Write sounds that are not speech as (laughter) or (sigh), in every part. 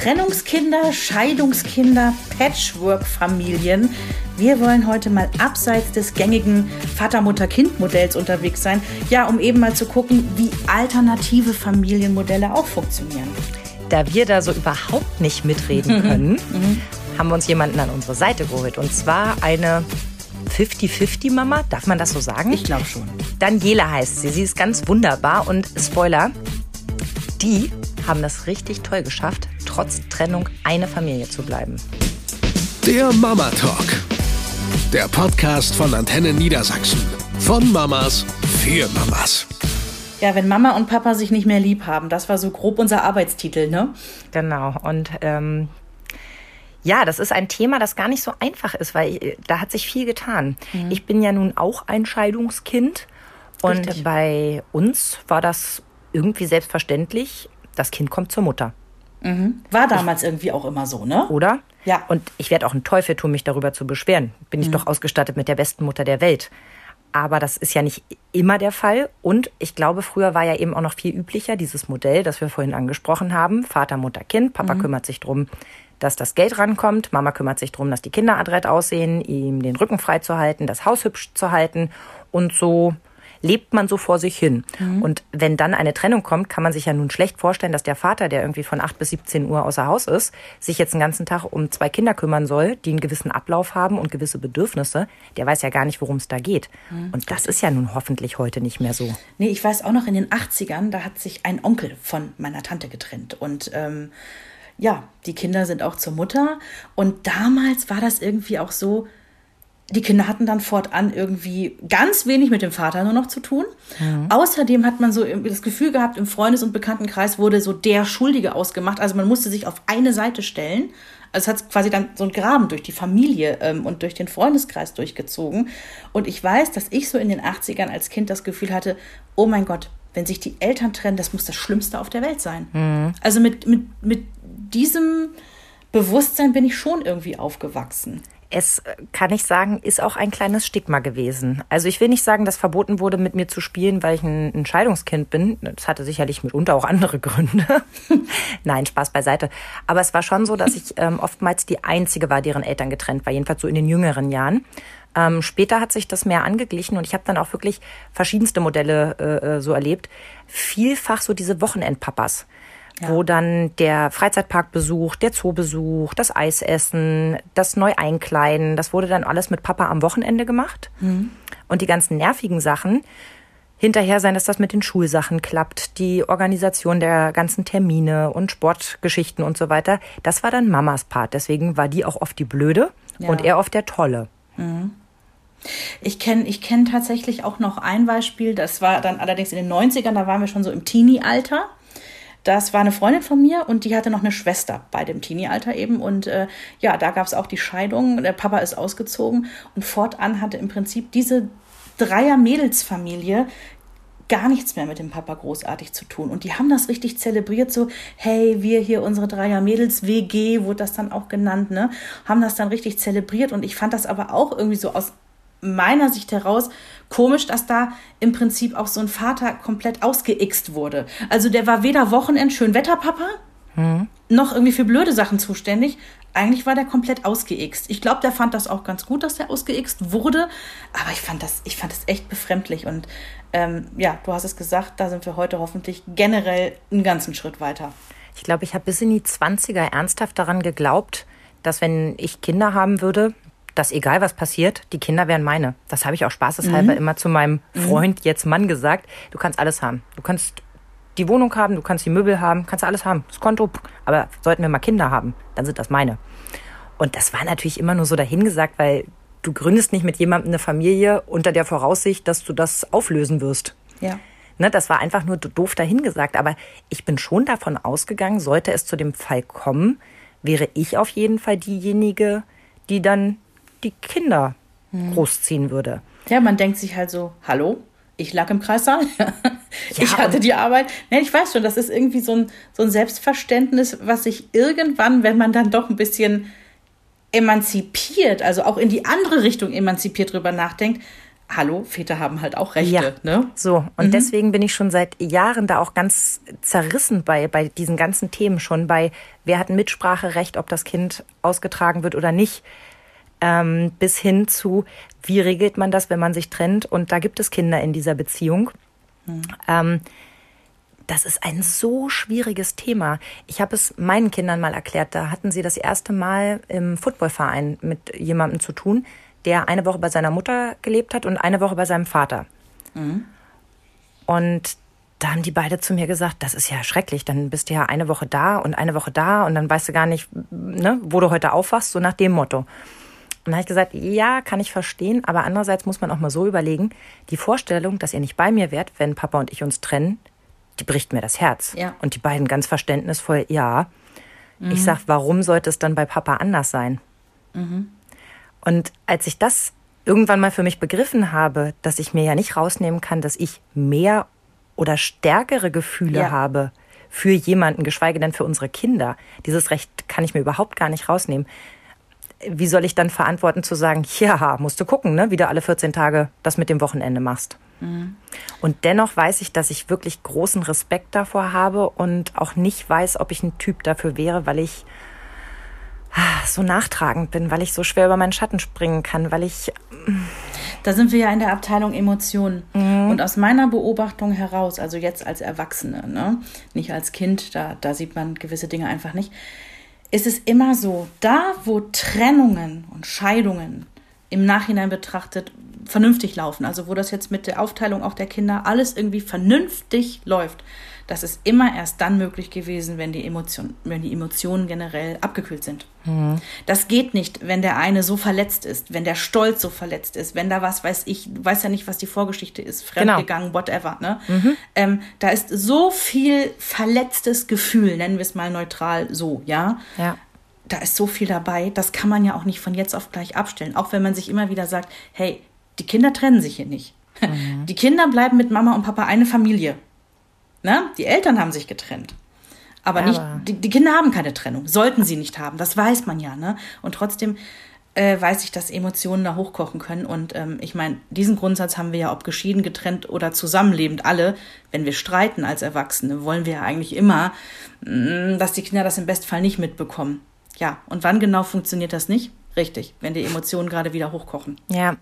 Trennungskinder, Scheidungskinder, Patchwork-Familien. Wir wollen heute mal abseits des gängigen Vater-Mutter-Kind-Modells unterwegs sein, ja, um eben mal zu gucken, wie alternative Familienmodelle auch funktionieren. Da wir da so überhaupt nicht mitreden (laughs) können, mhm. haben wir uns jemanden an unsere Seite geholt. Und zwar eine 50-50-Mama, darf man das so sagen? Ich glaube schon. Daniela heißt sie. Sie ist ganz wunderbar und Spoiler, die haben das richtig toll geschafft, trotz Trennung eine Familie zu bleiben. Der Mama Talk. Der Podcast von Antenne Niedersachsen. Von Mamas für Mamas. Ja, wenn Mama und Papa sich nicht mehr lieb haben, das war so grob unser Arbeitstitel, ne? Genau. Und ähm, ja, das ist ein Thema, das gar nicht so einfach ist, weil äh, da hat sich viel getan. Mhm. Ich bin ja nun auch ein Scheidungskind. Und Richtig. bei uns war das irgendwie selbstverständlich, das Kind kommt zur Mutter. Mhm. War damals ich, irgendwie auch immer so, ne? Oder? Ja. Und ich werde auch einen Teufel tun, mich darüber zu beschweren. Bin ich mhm. doch ausgestattet mit der besten Mutter der Welt. Aber das ist ja nicht immer der Fall. Und ich glaube, früher war ja eben auch noch viel üblicher dieses Modell, das wir vorhin angesprochen haben. Vater, Mutter, Kind. Papa mhm. kümmert sich drum, dass das Geld rankommt. Mama kümmert sich drum, dass die Kinder adrett aussehen, ihm den Rücken frei zu halten, das Haus hübsch zu halten. Und so lebt man so vor sich hin. Mhm. Und wenn dann eine Trennung kommt, kann man sich ja nun schlecht vorstellen, dass der Vater, der irgendwie von 8 bis 17 Uhr außer Haus ist, sich jetzt den ganzen Tag um zwei Kinder kümmern soll, die einen gewissen Ablauf haben und gewisse Bedürfnisse. Der weiß ja gar nicht, worum es da geht. Mhm. Und das ist ja nun hoffentlich heute nicht mehr so. Nee, ich weiß auch noch in den 80ern, da hat sich ein Onkel von meiner Tante getrennt. Und ähm, ja, die Kinder sind auch zur Mutter. Und damals war das irgendwie auch so, die Kinder hatten dann fortan irgendwie ganz wenig mit dem Vater nur noch zu tun. Mhm. Außerdem hat man so das Gefühl gehabt, im Freundes- und Bekanntenkreis wurde so der Schuldige ausgemacht. Also man musste sich auf eine Seite stellen. Also es hat quasi dann so ein Graben durch die Familie ähm, und durch den Freundeskreis durchgezogen. Und ich weiß, dass ich so in den 80ern als Kind das Gefühl hatte, oh mein Gott, wenn sich die Eltern trennen, das muss das Schlimmste auf der Welt sein. Mhm. Also mit, mit, mit diesem Bewusstsein bin ich schon irgendwie aufgewachsen es kann ich sagen, ist auch ein kleines Stigma gewesen. Also ich will nicht sagen, dass verboten wurde, mit mir zu spielen, weil ich ein, ein Scheidungskind bin. Das hatte sicherlich mitunter auch andere Gründe. (laughs) Nein, Spaß beiseite. Aber es war schon so, dass ich ähm, oftmals die Einzige war, deren Eltern getrennt war, jedenfalls so in den jüngeren Jahren. Ähm, später hat sich das mehr angeglichen und ich habe dann auch wirklich verschiedenste Modelle äh, äh so erlebt. Vielfach so diese Wochenendpapas ja. wo dann der Freizeitparkbesuch, der Zoobesuch, das Eisessen, das Neueinkleiden, das wurde dann alles mit Papa am Wochenende gemacht. Mhm. Und die ganzen nervigen Sachen, hinterher sein, dass das mit den Schulsachen klappt, die Organisation der ganzen Termine und Sportgeschichten und so weiter, das war dann Mamas Part. Deswegen war die auch oft die Blöde ja. und er oft der Tolle. Mhm. Ich kenne ich kenn tatsächlich auch noch ein Beispiel, das war dann allerdings in den 90ern, da waren wir schon so im Teenie-Alter. Das war eine Freundin von mir und die hatte noch eine Schwester bei dem Teenie-Alter eben. Und äh, ja, da gab es auch die Scheidung. Der Papa ist ausgezogen und fortan hatte im Prinzip diese Dreier-Mädelsfamilie gar nichts mehr mit dem Papa großartig zu tun. Und die haben das richtig zelebriert, so, hey, wir hier, unsere Dreier-Mädels-WG, wurde das dann auch genannt, ne? Haben das dann richtig zelebriert. Und ich fand das aber auch irgendwie so aus meiner Sicht heraus komisch, dass da im Prinzip auch so ein Vater komplett ausgeixt wurde. Also der war weder Wochenend Schönwetterpapa hm. noch irgendwie für blöde Sachen zuständig. Eigentlich war der komplett ausgeixt. Ich glaube, der fand das auch ganz gut, dass der ausgeixt wurde. Aber ich fand das, ich fand das echt befremdlich. Und ähm, ja, du hast es gesagt, da sind wir heute hoffentlich generell einen ganzen Schritt weiter. Ich glaube, ich habe bis in die 20er ernsthaft daran geglaubt, dass wenn ich Kinder haben würde, dass egal was passiert, die Kinder wären meine. Das habe ich auch spaßeshalber mhm. immer zu meinem mhm. Freund, jetzt Mann, gesagt. Du kannst alles haben. Du kannst die Wohnung haben, du kannst die Möbel haben, kannst alles haben, das Konto. Aber sollten wir mal Kinder haben, dann sind das meine. Und das war natürlich immer nur so dahingesagt, weil du gründest nicht mit jemandem eine Familie unter der Voraussicht, dass du das auflösen wirst. Ja. Ne, das war einfach nur doof dahingesagt. Aber ich bin schon davon ausgegangen, sollte es zu dem Fall kommen, wäre ich auf jeden Fall diejenige, die dann die Kinder hm. großziehen würde. Ja, man denkt sich halt so, hallo, ich lag im Kreissaal, (laughs) ich hatte die Arbeit. Nee, ich weiß schon, das ist irgendwie so ein, so ein Selbstverständnis, was sich irgendwann, wenn man dann doch ein bisschen emanzipiert, also auch in die andere Richtung emanzipiert drüber nachdenkt, hallo, Väter haben halt auch Rechte. Ja, Ne? so. Und deswegen bin ich schon seit Jahren da auch ganz zerrissen bei, bei diesen ganzen Themen schon, bei wer hat ein Mitspracherecht, ob das Kind ausgetragen wird oder nicht, ähm, bis hin zu, wie regelt man das, wenn man sich trennt und da gibt es Kinder in dieser Beziehung. Ähm, das ist ein so schwieriges Thema. Ich habe es meinen Kindern mal erklärt. Da hatten sie das erste Mal im Footballverein mit jemandem zu tun, der eine Woche bei seiner Mutter gelebt hat und eine Woche bei seinem Vater. Und da haben die beide zu mir gesagt, das ist ja schrecklich. Dann bist du ja eine Woche da und eine Woche da und dann weißt du gar nicht, ne, wo du heute aufwachst, so nach dem Motto. Und dann habe ich gesagt, ja, kann ich verstehen, aber andererseits muss man auch mal so überlegen, die Vorstellung, dass ihr nicht bei mir wärt, wenn Papa und ich uns trennen, die bricht mir das Herz. Ja. Und die beiden ganz verständnisvoll, ja. Ich sag, warum sollte es dann bei Papa anders sein? Und als ich das irgendwann mal für mich begriffen habe, dass ich mir ja nicht rausnehmen kann, dass ich mehr oder stärkere Gefühle Ja. habe für jemanden, geschweige denn für unsere Kinder, dieses Recht kann ich mir überhaupt gar nicht rausnehmen. Wie soll ich dann verantworten zu sagen, ja, musst du gucken, ne, wie du alle 14 Tage das mit dem Wochenende machst? Und dennoch weiß ich, dass ich wirklich großen Respekt davor habe und auch nicht weiß, ob ich ein Typ dafür wäre, weil ich ah, so nachtragend bin, weil ich so schwer über meinen Schatten springen kann, weil ich Da sind wir ja in der Abteilung Emotionen. Mhm. Und aus meiner Beobachtung heraus, also jetzt als Erwachsene, ne? nicht als Kind, da, da sieht man gewisse Dinge einfach nicht, ist es immer so, da wo Trennungen und Scheidungen im Nachhinein betrachtet vernünftig laufen, also wo das jetzt mit der Aufteilung auch der Kinder alles irgendwie vernünftig läuft, das ist immer erst dann möglich gewesen, wenn die, Emotion, wenn die Emotionen generell abgekühlt sind. Das geht nicht, wenn der eine so verletzt ist, wenn der Stolz so verletzt ist, wenn da was weiß ich, du weißt ja nicht, was die Vorgeschichte ist, fremdgegangen, whatever. Ne? Ähm, da ist so viel verletztes Gefühl, nennen wir es mal neutral so, ja. ja. Da ist so viel dabei, das kann man ja auch nicht von jetzt auf gleich abstellen. Auch wenn man sich immer wieder sagt, hey, die Kinder trennen sich hier nicht. (laughs) Die Kinder bleiben mit Mama und Papa eine Familie. Ne? Die Eltern haben sich getrennt. Aber nicht, aber- die, die Kinder haben keine Trennung. Sollten sie nicht haben. Das weiß man ja. Ne? Und trotzdem äh, weiß ich, dass Emotionen da hochkochen können. Und ähm, ich meine, diesen Grundsatz haben wir ja, ob geschieden, getrennt oder zusammenlebend, alle. Wenn wir streiten als Erwachsene, wollen wir ja eigentlich immer, mh, dass die Kinder das im Bestfall nicht mitbekommen. Ja, und wann genau funktioniert das nicht? Richtig, wenn die Emotionen gerade wieder hochkochen. Ja.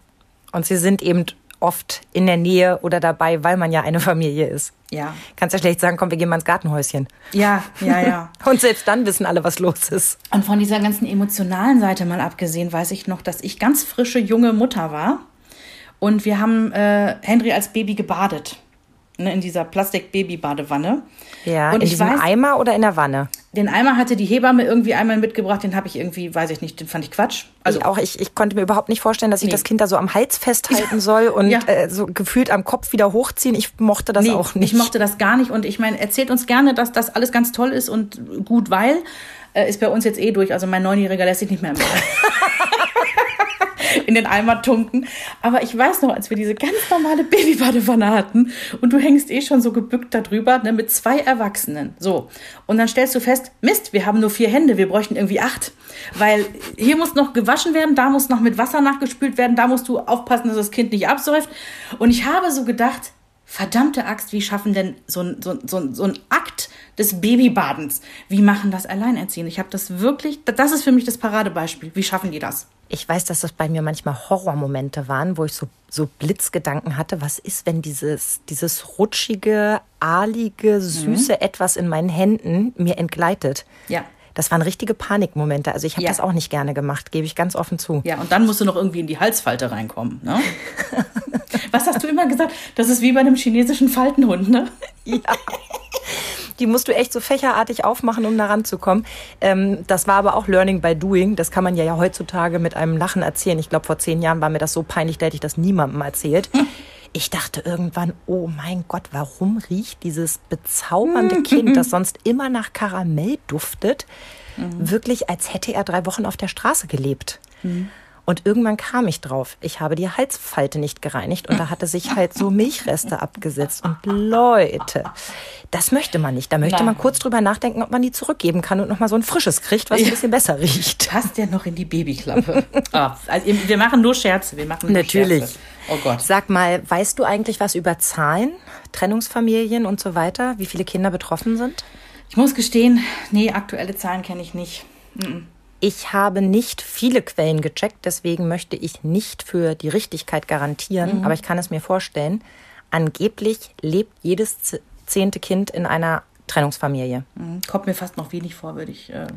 Und sie sind eben oft in der Nähe oder dabei, weil man ja eine Familie ist. Ja, Kannst ja schlecht sagen, komm, wir gehen mal ins Gartenhäuschen. ja, ja, ja. (laughs) Und selbst dann wissen alle, was los ist. Und von dieser ganzen emotionalen Seite mal abgesehen, weiß ich noch, dass ich ganz frische junge Mutter war. Und wir haben äh, Henry als Baby gebadet. Ne, in dieser Plastik-Baby-Badewanne. Ja, und in ich diesem weiß, Eimer oder in der Wanne? Den Eimer hatte die Hebamme irgendwie einmal mitgebracht, den habe ich irgendwie, weiß ich nicht, den fand ich Quatsch. Also ich auch, ich, ich konnte mir überhaupt nicht vorstellen, dass ich Nee. das Kind da so am Hals festhalten soll und Ja. äh, so gefühlt am Kopf wieder hochziehen. Ich mochte das Nee, auch nicht. Ich mochte das gar nicht und ich meine, erzählt uns gerne, dass das alles ganz toll ist und gut, weil äh, ist bei uns jetzt eh durch. Also mein Neunjähriger lässt sich nicht mehr im (laughs) in den Eimer tunken. Aber ich weiß noch, als wir diese ganz normale Babybadewanne hatten und du hängst eh schon so gebückt da drüber ne, mit zwei Erwachsenen. So. Und dann stellst du fest, Mist, wir haben nur vier Hände, wir bräuchten irgendwie acht. Weil hier muss noch gewaschen werden, da muss noch mit Wasser nachgespült werden, da musst du aufpassen, dass das Kind nicht absäuft. Und ich habe so gedacht, verdammte Axt, wie schaffen denn so ein, so, ein- so, so ein Akt des Babybadens? Wie machen das Alleinerziehende? Ich habe das wirklich, das ist für mich das Paradebeispiel. Wie schaffen die das? Ich weiß, dass das bei mir manchmal Horrormomente waren, wo ich so, so Blitzgedanken hatte. Was ist, wenn dieses, dieses rutschige, ahlige, süße Etwas in meinen Händen mir entgleitet? Ja. Das waren richtige Panikmomente. Also ich habe Ja. das auch nicht gerne gemacht, gebe ich ganz offen zu. Ja, und dann musst du noch irgendwie in die Halsfalte reinkommen. Ne? (laughs) Was hast du immer gesagt? Das ist wie bei einem chinesischen Faltenhund, ne? (laughs) Die musst du echt so fächerartig aufmachen, um da ranzukommen. Ähm, das war aber auch Learning by Doing. Das kann man ja, ja heutzutage mit einem Lachen erzählen. Ich glaube, vor zehn Jahren war mir das so peinlich, da hätte ich das niemandem erzählt. Ich dachte irgendwann, oh mein Gott, warum riecht dieses bezaubernde (laughs) Kind, das sonst immer nach Karamell duftet, wirklich, als hätte er drei Wochen auf der Straße gelebt. Und irgendwann kam ich drauf. Ich habe die Halsfalte nicht gereinigt und da hatte sich halt so Milchreste abgesetzt. Und Leute, das möchte man nicht. Da möchte Nein. man kurz drüber nachdenken, ob man die zurückgeben kann und nochmal so ein frisches kriegt, was ein bisschen besser riecht. Passt der noch in die Babyklappe? (laughs) ah, also wir machen nur Scherze. Wir machen nur Natürlich. Scherze. Oh Gott. Sag mal, weißt du eigentlich was über Zahlen, Trennungsfamilien und so weiter? Wie viele Kinder betroffen sind? Ich muss gestehen, nee, aktuelle Zahlen kenne ich nicht. Mhm. Ich habe nicht viele Quellen gecheckt, deswegen möchte ich nicht für die Richtigkeit garantieren, mhm. aber ich kann es mir vorstellen. Angeblich lebt jedes zehnte Kind in einer Trennungsfamilie. Mhm. Kommt mir fast noch wenig vor, würde ich. Äh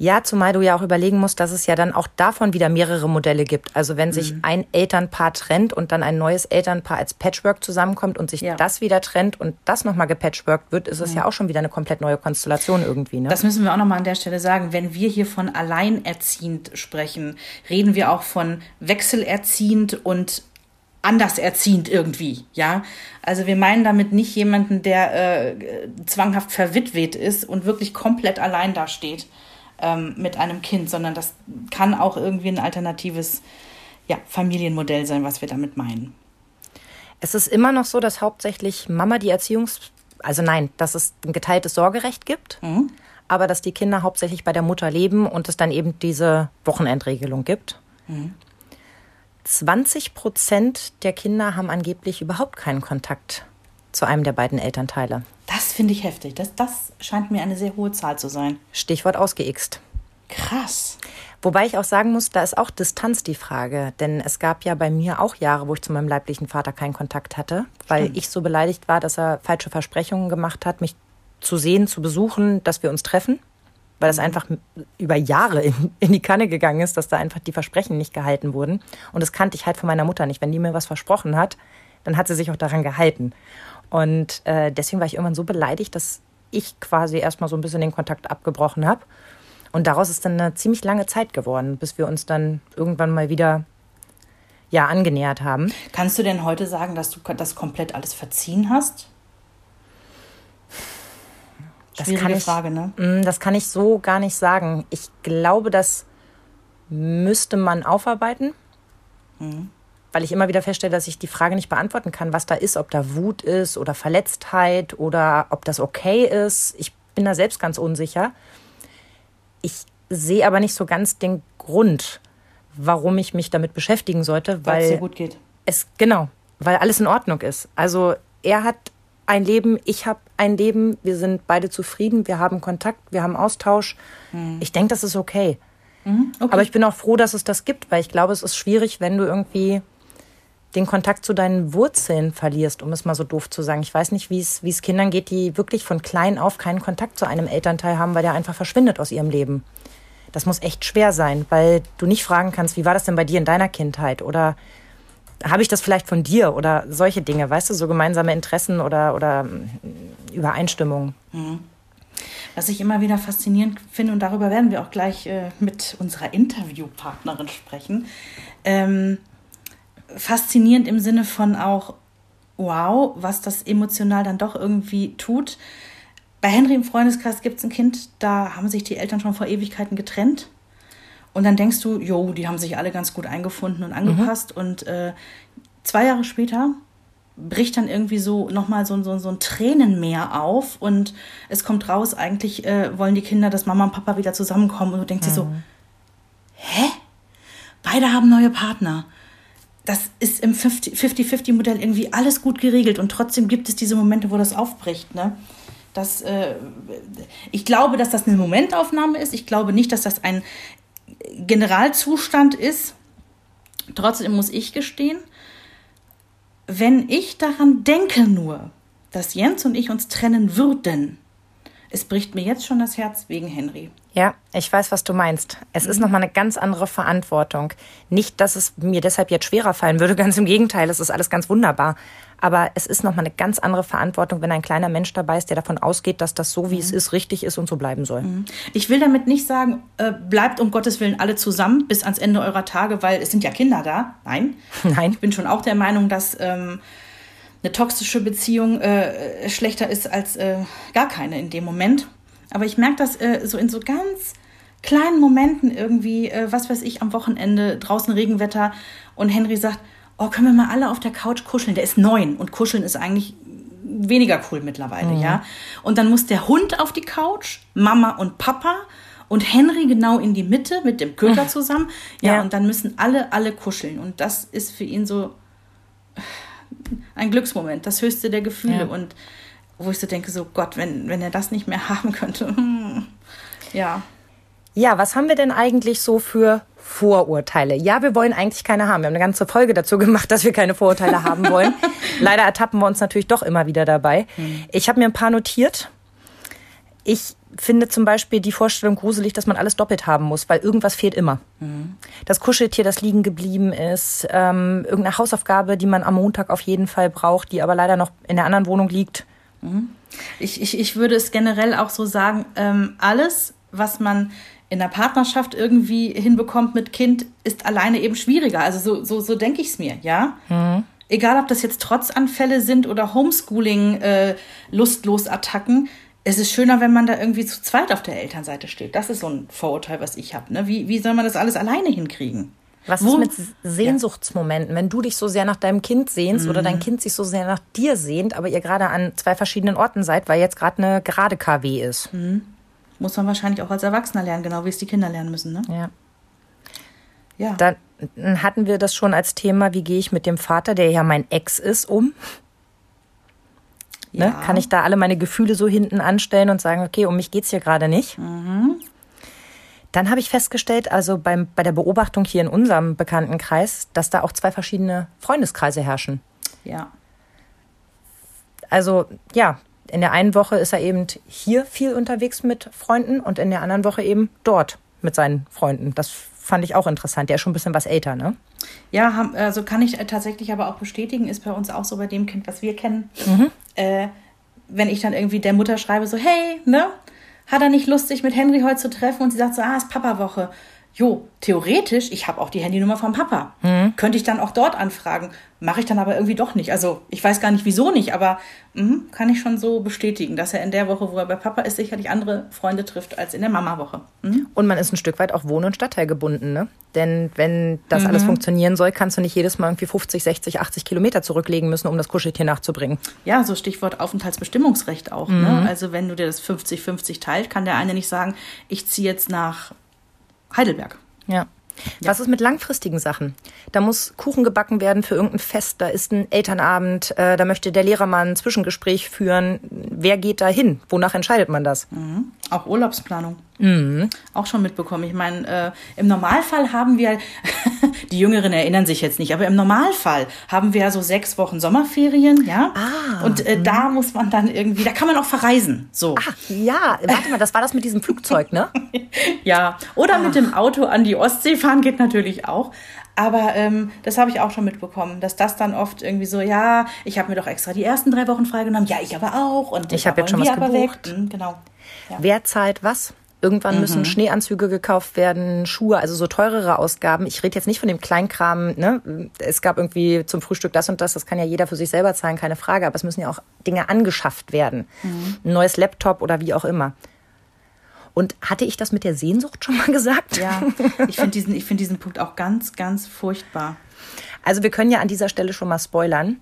ja, zumal du ja auch überlegen musst, dass es ja dann auch davon wieder mehrere Modelle gibt. Also wenn sich mhm. ein Elternpaar trennt und dann ein neues Elternpaar als Patchwork zusammenkommt und sich ja. das wieder trennt und das nochmal gepatchworkt wird, ist es mhm. ja auch schon wieder eine komplett neue Konstellation irgendwie. Ne? Das müssen wir auch nochmal an der Stelle sagen. Wenn wir hier von alleinerziehend sprechen, reden wir auch von wechselerziehend und anderserziehend irgendwie, ja. Also wir meinen damit nicht jemanden, der äh, zwanghaft verwitwet ist und wirklich komplett allein dasteht ähm, mit einem Kind, sondern das kann auch irgendwie ein alternatives ja, Familienmodell sein, was wir damit meinen. Es ist immer noch so, dass hauptsächlich Mama die Erziehungs... Also nein, dass es ein geteiltes Sorgerecht gibt, mhm. aber dass die Kinder hauptsächlich bei der Mutter leben und es dann eben diese Wochenendregelung gibt. Mhm. 20 Prozent der Kinder haben angeblich überhaupt keinen Kontakt zu einem der beiden Elternteile. Das finde ich heftig. Das, das scheint mir eine sehr hohe Zahl zu sein. Stichwort ausgeixt. Krass. Wobei ich auch sagen muss, da ist auch Distanz die Frage. Denn es gab ja bei mir auch Jahre, wo ich zu meinem leiblichen Vater keinen Kontakt hatte, weil Stimmt. ich so beleidigt war, dass er falsche Versprechungen gemacht hat, mich zu sehen, zu besuchen, dass wir uns treffen. Weil das mhm. einfach über Jahre in, in die Kanne gegangen ist, dass da einfach die Versprechen nicht gehalten wurden. Und das kannte ich halt von meiner Mutter nicht. Wenn die mir was versprochen hat, dann hat sie sich auch daran gehalten. Und äh, deswegen war ich irgendwann so beleidigt, dass ich quasi erstmal so ein bisschen den Kontakt abgebrochen habe. Und daraus ist dann eine ziemlich lange Zeit geworden, bis wir uns dann irgendwann mal wieder ja, angenähert haben. Kannst du denn heute sagen, dass du das komplett alles verziehen hast? Das kann ich, Frage, ne? Mm, das kann ich so gar nicht sagen. Ich glaube, das müsste man aufarbeiten. Mhm weil ich immer wieder feststelle, dass ich die Frage nicht beantworten kann, was da ist, ob da Wut ist oder Verletztheit oder ob das okay ist. Ich bin da selbst ganz unsicher. Ich sehe aber nicht so ganz den Grund, warum ich mich damit beschäftigen sollte, weil, es dir gut geht. Es genau, weil alles in Ordnung ist. Also er hat ein Leben, ich habe ein Leben, wir sind beide zufrieden, wir haben Kontakt, wir haben Austausch. Hm. Ich denke, das ist okay. Mhm, okay. Aber ich bin auch froh, dass es das gibt, weil ich glaube, es ist schwierig, wenn du irgendwie den Kontakt zu deinen Wurzeln verlierst, um es mal so doof zu sagen. Ich weiß nicht, wie es, wie es Kindern geht, die wirklich von klein auf keinen Kontakt zu einem Elternteil haben, weil der einfach verschwindet aus ihrem Leben. Das muss echt schwer sein, weil du nicht fragen kannst, wie war das denn bei dir in deiner Kindheit? Oder habe ich das vielleicht von dir? Oder solche Dinge, weißt du, so gemeinsame Interessen oder, oder hm, Übereinstimmungen. Mhm. Was ich immer wieder faszinierend finde, und darüber werden wir auch gleich äh, mit unserer Interviewpartnerin sprechen, ähm, faszinierend im Sinne von auch, wow, was das emotional dann doch irgendwie tut. Bei Henry im Freundeskreis gibt es ein Kind, da haben sich die Eltern schon vor Ewigkeiten getrennt. Und dann denkst du, jo, die haben sich alle ganz gut eingefunden und angepasst. Mhm. Und äh, zwei Jahre später bricht dann irgendwie so nochmal so, so, so ein Tränenmeer auf und es kommt raus, eigentlich äh, wollen die Kinder, dass Mama und Papa wieder zusammenkommen und du denkst mhm. dir so, mhm. hä? Beide haben neue Partner das ist im 50-50-Modell irgendwie alles gut geregelt und trotzdem gibt es diese Momente, wo das aufbricht. Ne? Das, äh, ich glaube, dass das eine Momentaufnahme ist. Ich glaube nicht, dass das ein Generalzustand ist. Trotzdem muss ich gestehen, wenn ich daran denke nur, dass Jens und ich uns trennen würden, es bricht mir jetzt schon das Herz wegen Henry. Ja, ich weiß, was du meinst. Es mhm. ist nochmal eine ganz andere Verantwortung. Nicht, dass es mir deshalb jetzt schwerer fallen würde, (laughs) ganz im Gegenteil, es ist alles ganz wunderbar. Aber es ist nochmal eine ganz andere Verantwortung, wenn ein kleiner Mensch dabei ist, der davon ausgeht, dass das so, wie mhm. es ist, richtig ist und so bleiben soll. Mhm. Ich will damit nicht sagen, äh, bleibt um Gottes Willen alle zusammen bis ans Ende eurer Tage, weil es sind ja Kinder da. Nein. (laughs) Nein. Ich bin schon auch der Meinung, dass ähm, eine toxische Beziehung äh, schlechter ist als äh, gar keine in dem Moment. Aber ich merke das äh, so in so ganz kleinen Momenten irgendwie, äh, was weiß ich, am Wochenende, draußen Regenwetter und Henry sagt, oh, können wir mal alle auf der Couch kuscheln? Der ist neun und kuscheln ist eigentlich weniger cool mittlerweile, mhm. ja. Und dann muss der Hund auf die Couch, Mama und Papa und Henry genau in die Mitte mit dem Köter zusammen. Ja, ja, und dann müssen alle, alle kuscheln. Und das ist für ihn so, ein Glücksmoment, das höchste der Gefühle. Ja. Und wo ich so denke, so Gott, wenn, wenn er das nicht mehr (laughs) haben könnte. Ja. Ja, was haben wir denn eigentlich so für Vorurteile? Ja, wir wollen eigentlich keine haben. Wir haben eine ganze Folge dazu gemacht, dass wir keine Vorurteile haben wollen. (laughs) Leider ertappen wir uns natürlich doch immer wieder dabei. Hm. Ich habe mir ein paar notiert. Ich finde zum Beispiel die Vorstellung gruselig, dass man alles doppelt haben muss, weil irgendwas fehlt immer. Mhm. Das Kuscheltier, das liegen geblieben ist, ähm, irgendeine Hausaufgabe, die man am Montag auf jeden Fall braucht, die aber leider noch in der anderen Wohnung liegt. Mhm. Ich, ich, ich würde es generell auch so sagen, ähm, alles, was man in der Partnerschaft irgendwie hinbekommt mit Kind, ist alleine eben schwieriger. Also so, so, so denke ich es mir, ja. Mhm. Egal, ob das jetzt Trotzanfälle sind oder Homeschooling, äh. Es ist schöner, wenn man da irgendwie zu zweit auf der Elternseite steht. Das ist so ein Vorurteil, was ich habe. Ne? Wie, wie soll man das alles alleine hinkriegen? Was Wo? ist mit Sehnsuchtsmomenten, wenn du dich so sehr nach deinem Kind sehnst mhm. oder dein mhm. Kind sich so sehr nach dir sehnt, aber ihr gerade an zwei verschiedenen Orten seid, weil jetzt gerade eine gerade KW ist? Mhm. Muss man wahrscheinlich auch als Erwachsener lernen, genau wie es die Kinder lernen müssen, ne? Ja. Ja. Dann hatten wir das schon als Thema, wie gehe ich mit dem Vater, der ja mein Ex ist, um? Ne? Ja. Ne? Kann ich da alle meine Gefühle so hinten anstellen und sagen, okay, um mich geht es hier gerade nicht? Mhm. Dann habe ich festgestellt, also beim, bei der Beobachtung hier in unserem Bekanntenkreis, dass da auch zwei verschiedene Freundeskreise herrschen. Ja. Also ja, in der einen Woche ist er eben hier viel unterwegs mit Freunden und in der anderen Woche eben dort mit seinen Freunden. Das fand ich auch interessant. Der ist schon ein bisschen was älter, ne? Ja, also kann ich tatsächlich aber auch bestätigen, ist bei uns auch so bei dem Kind, was wir kennen. Mhm. Äh, wenn ich dann irgendwie der Mutter schreibe, so, hey, ne? Hat er nicht Lust, sich mit Henry heute zu treffen? Und sie sagt so, ah, ist Papa-Woche jo, theoretisch, ich habe auch die Handynummer vom Papa. Mhm. Könnte ich dann auch dort anfragen. Mache ich dann aber irgendwie doch nicht. Also ich weiß gar nicht, wieso nicht, aber mh, kann ich schon so bestätigen, dass er in der Woche, wo er bei Papa ist, sicherlich andere Freunde trifft als in der Mama-Woche. Mhm. Und man ist ein Stück weit auch Wohn- und Stadtteil gebunden, ne? Denn wenn das mhm. alles funktionieren soll, kannst du nicht jedes Mal irgendwie 50, 60, 80 Kilometer zurücklegen müssen, um das Kuscheltier nachzubringen. Ja, so Stichwort Aufenthaltsbestimmungsrecht auch. Ne? Mhm. Also wenn du dir das 50-50 teilt, kann der eine nicht sagen, ich ziehe jetzt nach Heidelberg. Ja. Ja. Was ist mit langfristigen Sachen? Da muss Kuchen gebacken werden für irgendein Fest, da ist ein Elternabend, äh, da möchte der Lehrer mal ein Zwischengespräch führen. Wer geht da hin? Wonach entscheidet man das? Mhm. Auch Urlaubsplanung. Mhm. Auch schon mitbekommen. Ich meine, äh, im Normalfall haben wir, (laughs) die Jüngeren erinnern sich jetzt nicht, aber im Normalfall haben wir so sechs Wochen Sommerferien, ja. Ah, und äh, da muss man dann irgendwie, da kann man auch verreisen. So. Ach ja, warte mal, das war das mit diesem Flugzeug, ne? (laughs) ja. Oder Ach. mit dem Auto an die Ostsee fahren geht natürlich auch. Aber ähm, das habe ich auch schon mitbekommen, dass das dann oft irgendwie so, ja, ich habe mir doch extra die ersten drei Wochen freigenommen, ja, ich aber auch. Und ich habe jetzt schon was gebucht. Mhm, genau. Ja. Wer zahlt was? Irgendwann mhm. müssen Schneeanzüge gekauft werden, Schuhe, also so teurere Ausgaben. Ich rede jetzt nicht von dem Kleinkram, ne? Es gab irgendwie zum Frühstück das und das, das kann ja jeder für sich selber zahlen, keine Frage, aber es müssen ja auch Dinge angeschafft werden. Mhm. Ein neues Laptop oder wie auch immer. Und hatte ich das mit der Sehnsucht schon mal gesagt? Ja, ich finde diesen, find diesen Punkt auch ganz, ganz furchtbar. Also wir können ja an dieser Stelle schon mal spoilern.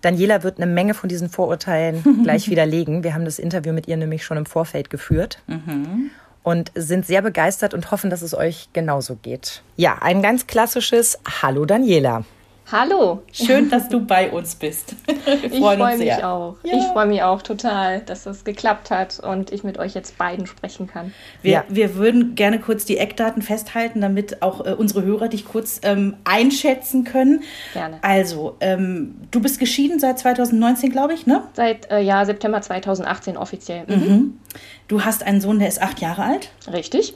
Daniela wird eine Menge von diesen Vorurteilen (laughs) gleich widerlegen. Wir haben das Interview mit ihr nämlich schon im Vorfeld geführt. Mhm. Und sind sehr begeistert und hoffen, dass es euch genauso geht. Ja, ein ganz klassisches Hallo Daniela. Hallo. Schön, dass du bei uns bist. (laughs) ich freue mich auch. Ja. Ich freue mich auch total, dass das geklappt hat und ich mit euch jetzt beiden sprechen kann. Wir, ja. wir würden gerne kurz die Eckdaten festhalten, damit auch äh, unsere Hörer dich kurz ähm, einschätzen können. Gerne. Also, ähm, du bist geschieden seit 2019, glaube ich, ne? Seit äh, ja, September 2018 offiziell. Mhm. Mhm. Du hast einen Sohn, der ist acht Jahre alt. Richtig.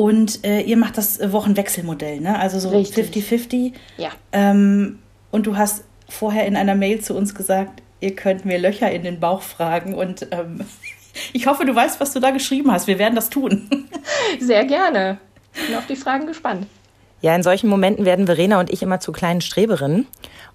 Und äh, ihr macht das Wochenwechselmodell, ne? Also so 50-50. Ja. Ähm, und du hast vorher in einer Mail zu uns gesagt, ihr könnt mir Löcher in den Bauch fragen. Und ähm, (laughs) ich hoffe, du weißt, was du da geschrieben hast. Wir werden das tun. (laughs) Sehr gerne. Ich bin auf die Fragen gespannt. Ja, in solchen Momenten werden Verena und ich immer zu kleinen Streberinnen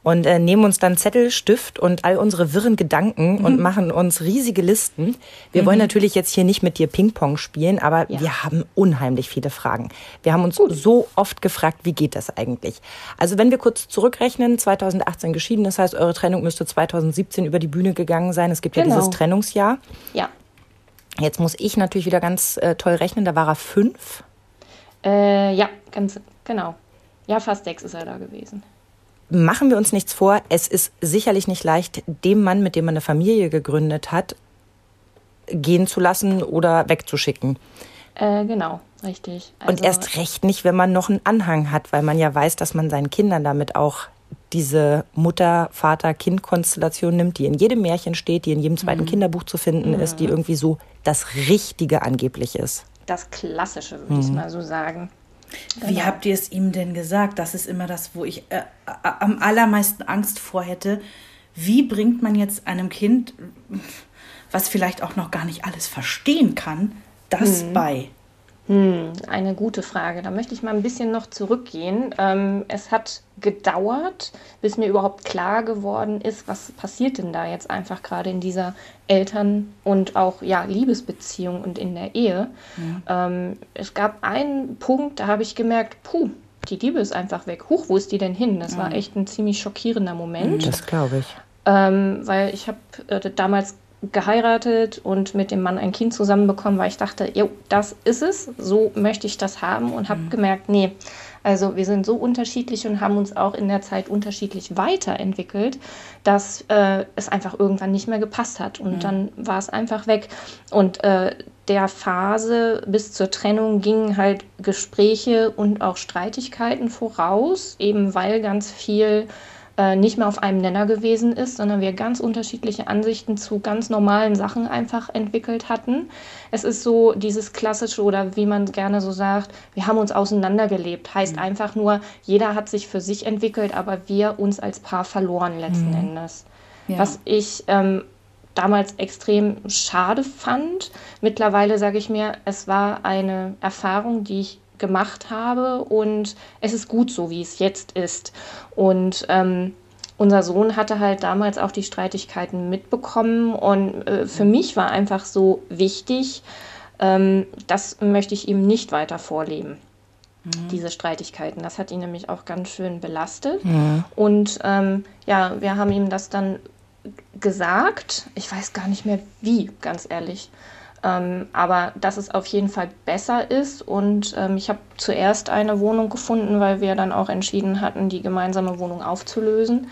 und äh, nehmen uns dann Zettel, Stift und all unsere wirren Gedanken mhm. und machen uns riesige Listen. Wir mhm. wollen natürlich jetzt hier nicht mit dir Ping-Pong spielen, aber ja. wir haben unheimlich viele Fragen. Wir haben uns Gut. so oft gefragt, wie geht das eigentlich? Also wenn wir kurz zurückrechnen, 2018 geschieden, das heißt, eure Trennung müsste 2017 über die Bühne gegangen sein. Es gibt genau. ja dieses Trennungsjahr. Ja. Jetzt muss ich natürlich wieder ganz äh, toll rechnen, da war er fünf. Äh, ja, ganz genau. Ja, fast sechs ist er da gewesen. machen wir uns nichts vor, es ist sicherlich nicht leicht, dem Mann, mit dem man eine Familie gegründet hat, gehen zu lassen oder wegzuschicken. Äh, genau, richtig. Also, und erst recht nicht, wenn man noch einen Anhang hat, weil man ja weiß, dass man seinen Kindern damit auch diese Mutter, Vater, Kind-Konstellation nimmt, die in jedem Märchen steht, die in jedem zweiten mhm. Kinderbuch zu finden mhm. ist, die irgendwie so das Richtige angeblich ist. Das Klassische, würde mhm. ich mal so sagen. Wie genau. habt ihr es ihm denn gesagt? Das ist immer das, wo ich äh, am allermeisten Angst vor hätte. Wie bringt man jetzt einem Kind, was vielleicht auch noch gar nicht alles verstehen kann, das hm. bei? Hm, eine gute Frage. Da möchte ich mal ein bisschen noch zurückgehen. Ähm, es hat gedauert, bis mir überhaupt klar geworden ist, was passiert denn da jetzt einfach gerade in dieser Eltern- und auch ja, Liebesbeziehung und in der Ehe. Ja. Ähm, es gab einen Punkt, da habe ich gemerkt, puh, die Liebe ist einfach weg. Huch, wo ist die denn hin? Das ja. war echt ein ziemlich schockierender Moment. Das glaube ich. Ähm, weil ich habe äh, damals geheiratet und mit dem Mann ein Kind zusammenbekommen, weil ich dachte, jo, das ist es, so möchte ich das haben und habe mhm. gemerkt, nee, also wir sind so unterschiedlich und haben uns auch in der Zeit unterschiedlich weiterentwickelt, dass äh, es einfach irgendwann nicht mehr gepasst hat und mhm. dann war es einfach weg und äh, der Phase bis zur Trennung gingen halt Gespräche und auch Streitigkeiten voraus, eben weil ganz viel äh, nicht mehr auf einem Nenner gewesen ist, sondern wir ganz unterschiedliche Ansichten zu ganz normalen Sachen einfach entwickelt hatten. Es ist so dieses klassische oder wie man gerne so sagt, wir haben uns auseinandergelebt. Heißt mhm. einfach nur, jeder hat sich für sich entwickelt, aber wir uns als Paar verloren letzten mhm. Endes. Ja. Was ich ähm, damals extrem schade fand. Mittlerweile sage ich mir, es war eine Erfahrung, die ich gemacht habe und es ist gut so, wie es jetzt ist. Und ähm, unser Sohn hatte halt damals auch die Streitigkeiten mitbekommen und äh, für mich war einfach so wichtig, ähm, das möchte ich ihm nicht weiter vorleben. Mhm. Diese Streitigkeiten. Das hat ihn nämlich auch ganz schön belastet. Mhm. Und ähm, ja, wir haben ihm das dann gesagt. Ich weiß gar nicht mehr wie, ganz ehrlich. Ähm, aber dass es auf jeden Fall besser ist. Und ähm, ich habe zuerst eine Wohnung gefunden, weil wir dann auch entschieden hatten, die gemeinsame Wohnung aufzulösen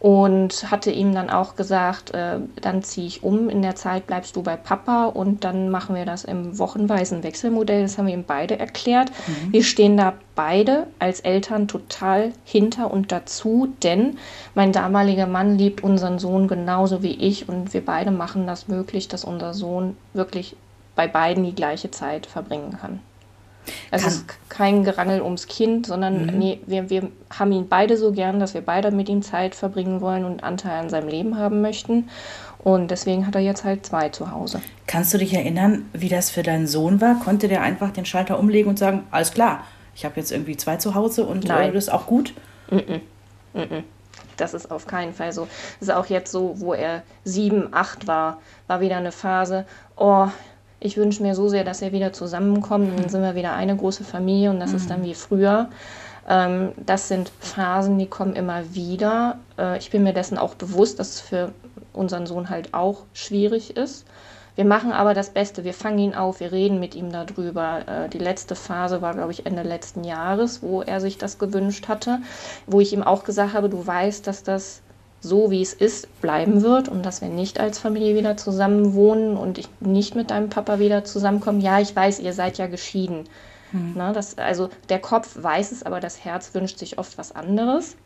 und hatte ihm dann auch gesagt, äh, dann ziehe ich um, in der Zeit bleibst du bei Papa und dann machen wir das im wochenweisen Wechselmodell. Das haben wir ihm beide erklärt. Mhm. Wir stehen da beide als Eltern total hinter und dazu, denn mein damaliger Mann liebt unseren Sohn genauso wie ich und wir beide machen das möglich, dass unser Sohn wirklich bei beiden die gleiche Zeit verbringen kann. Es ist kein Gerangel ums Kind, sondern mhm. nee, wir, wir haben ihn beide so gern, dass wir beide mit ihm Zeit verbringen wollen und Anteil an seinem Leben haben möchten. Und deswegen hat er jetzt halt zwei zu Hause. Kannst du dich erinnern, wie das für deinen Sohn war? Konnte der einfach den Schalter umlegen und sagen, alles klar, ich habe jetzt irgendwie zwei zu Hause und Nein. das ist auch gut? -mm. Mm das ist auf keinen Fall so. Das ist auch jetzt so, wo er sieben, acht war, war wieder eine Phase, oh, ich wünsche mir so sehr, dass er wieder zusammenkommt. Dann sind wir wieder eine große Familie und das mhm. ist dann wie früher. Ähm, das sind Phasen, die kommen immer wieder. Äh, ich bin mir dessen auch bewusst, dass es für unseren Sohn halt auch schwierig ist. Wir machen aber das Beste. Wir fangen ihn auf, wir reden mit ihm darüber. Äh, die letzte Phase war, glaube ich, Ende letzten Jahres, wo er sich das gewünscht hatte, wo ich ihm auch gesagt habe, du weißt, dass das so wie es ist, bleiben wird und dass wir nicht als Familie wieder zusammen wohnen und ich nicht mit deinem Papa wieder zusammenkomme. Ja, ich weiß, ihr seid ja geschieden. Hm. Na, das, also der Kopf weiß es, aber das Herz wünscht sich oft was anderes.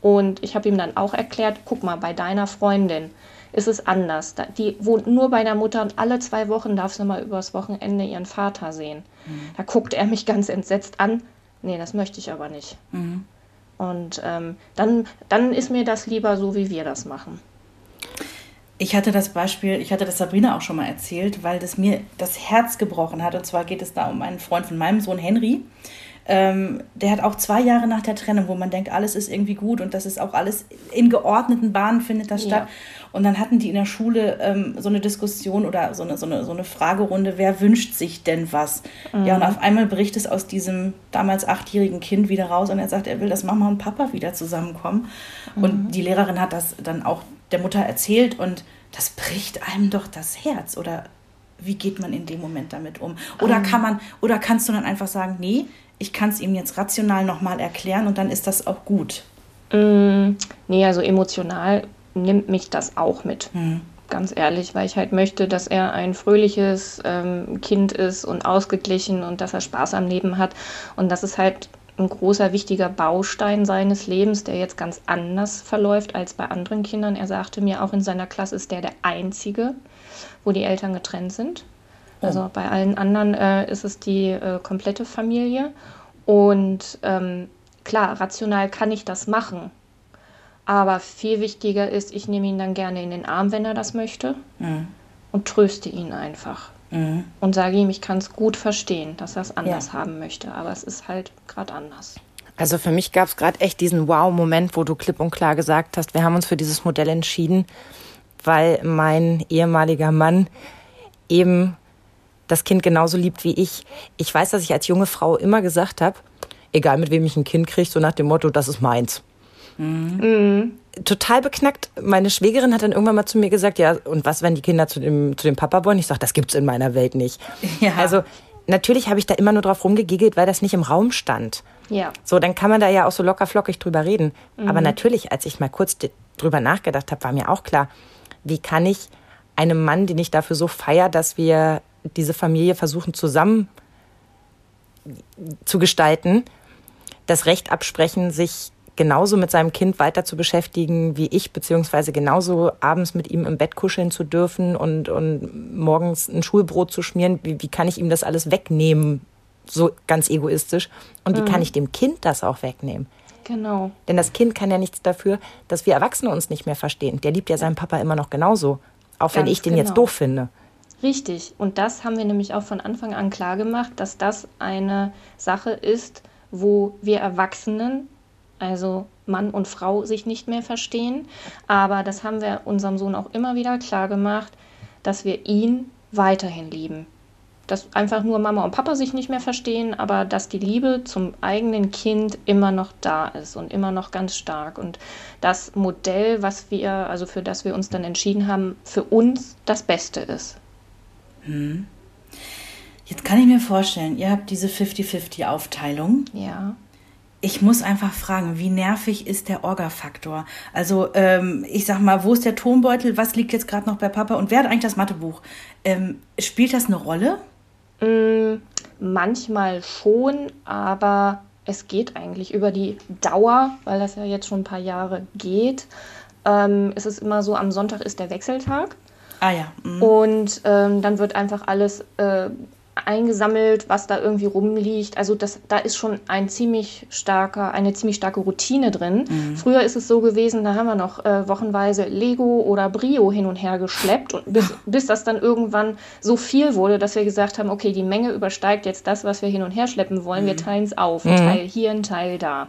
Und ich habe ihm dann auch erklärt, guck mal, bei deiner Freundin ist es anders. Die wohnt nur bei der Mutter und alle zwei Wochen darf sie mal übers Wochenende ihren Vater sehen. Mhm. Da guckt er mich ganz entsetzt an. Nee, das möchte ich aber nicht. Mhm. Und ähm, dann, dann ist mir das lieber so, wie wir das machen. Ich hatte das Beispiel, ich hatte das Sabrina auch schon mal erzählt, weil das mir das Herz gebrochen hat. Und zwar geht es da um einen Freund von meinem Sohn Henry. Ähm, der hat auch zwei Jahre nach der Trennung, wo man denkt, alles ist irgendwie gut und das ist auch alles in geordneten Bahnen findet das statt. Ja. Und dann hatten die in der Schule ähm, so eine Diskussion oder so eine, so, eine, so eine Fragerunde, wer wünscht sich denn was? Mhm. Ja, und auf einmal bricht es aus diesem damals achtjährigen Kind wieder raus und er sagt, er will, dass Mama und Papa wieder zusammenkommen. Mhm. Und die Lehrerin hat das dann auch der Mutter erzählt und das bricht einem doch das Herz. Oder wie geht man in dem Moment damit um? Oder. Ähm. kann man, oder kannst du dann einfach sagen, nee, ich kann es ihm jetzt rational nochmal erklären und dann ist das auch gut? Mm, nee, also emotional nimmt mich das auch mit. Mhm. Ganz ehrlich, weil ich halt möchte, dass er ein fröhliches ähm, Kind ist und ausgeglichen und dass er Spaß am Leben hat. Und das ist halt ein großer, wichtiger Baustein seines Lebens, der jetzt ganz anders verläuft als bei anderen Kindern. Er sagte mir, auch in seiner Klasse ist der der einzige, wo die Eltern getrennt sind. Oh. Also bei allen anderen äh, ist es die äh, komplette Familie. Und ähm, klar, rational kann ich das machen. Aber viel wichtiger ist, ich nehme ihn dann gerne in den Arm, wenn er das möchte. Mhm. Und tröste ihn einfach. Mhm. Und sage ihm, ich kann es gut verstehen, dass er es anders ja. haben möchte. Aber es ist halt gerade anders. Also für mich gab es gerade echt diesen Wow-Moment, wo du klipp und klar gesagt hast, wir haben uns für dieses Modell entschieden, weil mein ehemaliger Mann eben das Kind genauso liebt wie ich. Ich weiß, dass ich als junge Frau immer gesagt habe, egal mit wem ich ein Kind kriege, so nach dem Motto, das ist meins. Mhm. Total beknackt. Meine Schwägerin hat dann irgendwann mal zu mir gesagt, ja, und was, wenn die Kinder zu dem, zu dem Papa wollen? Ich sage, das gibt's in meiner Welt nicht. Ja. Also natürlich habe ich da immer nur drauf rumgegiegelt, weil das nicht im Raum stand. Ja. So, dann kann man da ja auch so locker flockig drüber reden. Mhm. Aber natürlich, als ich mal kurz drüber nachgedacht habe, war mir auch klar, wie kann ich einem Mann, den ich dafür so feier, dass wir diese Familie versuchen zusammen zu gestalten, das Recht absprechen, sich genauso mit seinem Kind weiter zu beschäftigen wie ich, beziehungsweise genauso abends mit ihm im Bett kuscheln zu dürfen und, und morgens ein Schulbrot zu schmieren. Wie, wie kann ich ihm das alles wegnehmen? So ganz egoistisch. Und wie mhm. kann ich dem Kind das auch wegnehmen? Genau. Denn das Kind kann ja nichts dafür, dass wir Erwachsene uns nicht mehr verstehen. Der liebt ja seinen Papa immer noch genauso. Auch wenn ich den genau. jetzt doof finde. Richtig. Und das haben wir nämlich auch von Anfang an klar gemacht, dass das eine Sache ist, wo wir Erwachsenen, also Mann und Frau, sich nicht mehr verstehen. Aber das haben wir unserem Sohn auch immer wieder klar gemacht, dass wir ihn weiterhin lieben. Dass einfach nur Mama und Papa sich nicht mehr verstehen, aber dass die Liebe zum eigenen Kind immer noch da ist und immer noch ganz stark. Und das Modell, was wir, also für das wir uns dann entschieden haben, für uns das Beste ist. Hm. Jetzt kann ich mir vorstellen, ihr habt diese 50-50-Aufteilung. Ja. Ich muss einfach fragen, wie nervig ist der Orga-Faktor? Also, ähm, ich sag mal, wo ist der Tonbeutel? Was liegt jetzt gerade noch bei Papa? Und wer hat eigentlich das Mathebuch? Ähm, spielt das eine Rolle? Mm, manchmal schon, aber es geht eigentlich über die Dauer, weil das ja jetzt schon ein paar Jahre geht. Ähm, es ist immer so, am Sonntag ist der Wechseltag. Ah ja. Mhm. Und ähm, dann wird einfach alles äh, eingesammelt, was da irgendwie rumliegt. Also das, da ist schon ein ziemlich starker, eine ziemlich starke Routine drin. Mhm. Früher ist es so gewesen, da haben wir noch äh, wochenweise Lego oder Brio hin und her geschleppt, und bis, bis das dann irgendwann so viel wurde, dass wir gesagt haben, okay, die Menge übersteigt jetzt das, was wir hin und her schleppen wollen. Mhm. Wir teilen es auf. Ein mhm. Teil hier, ein Teil da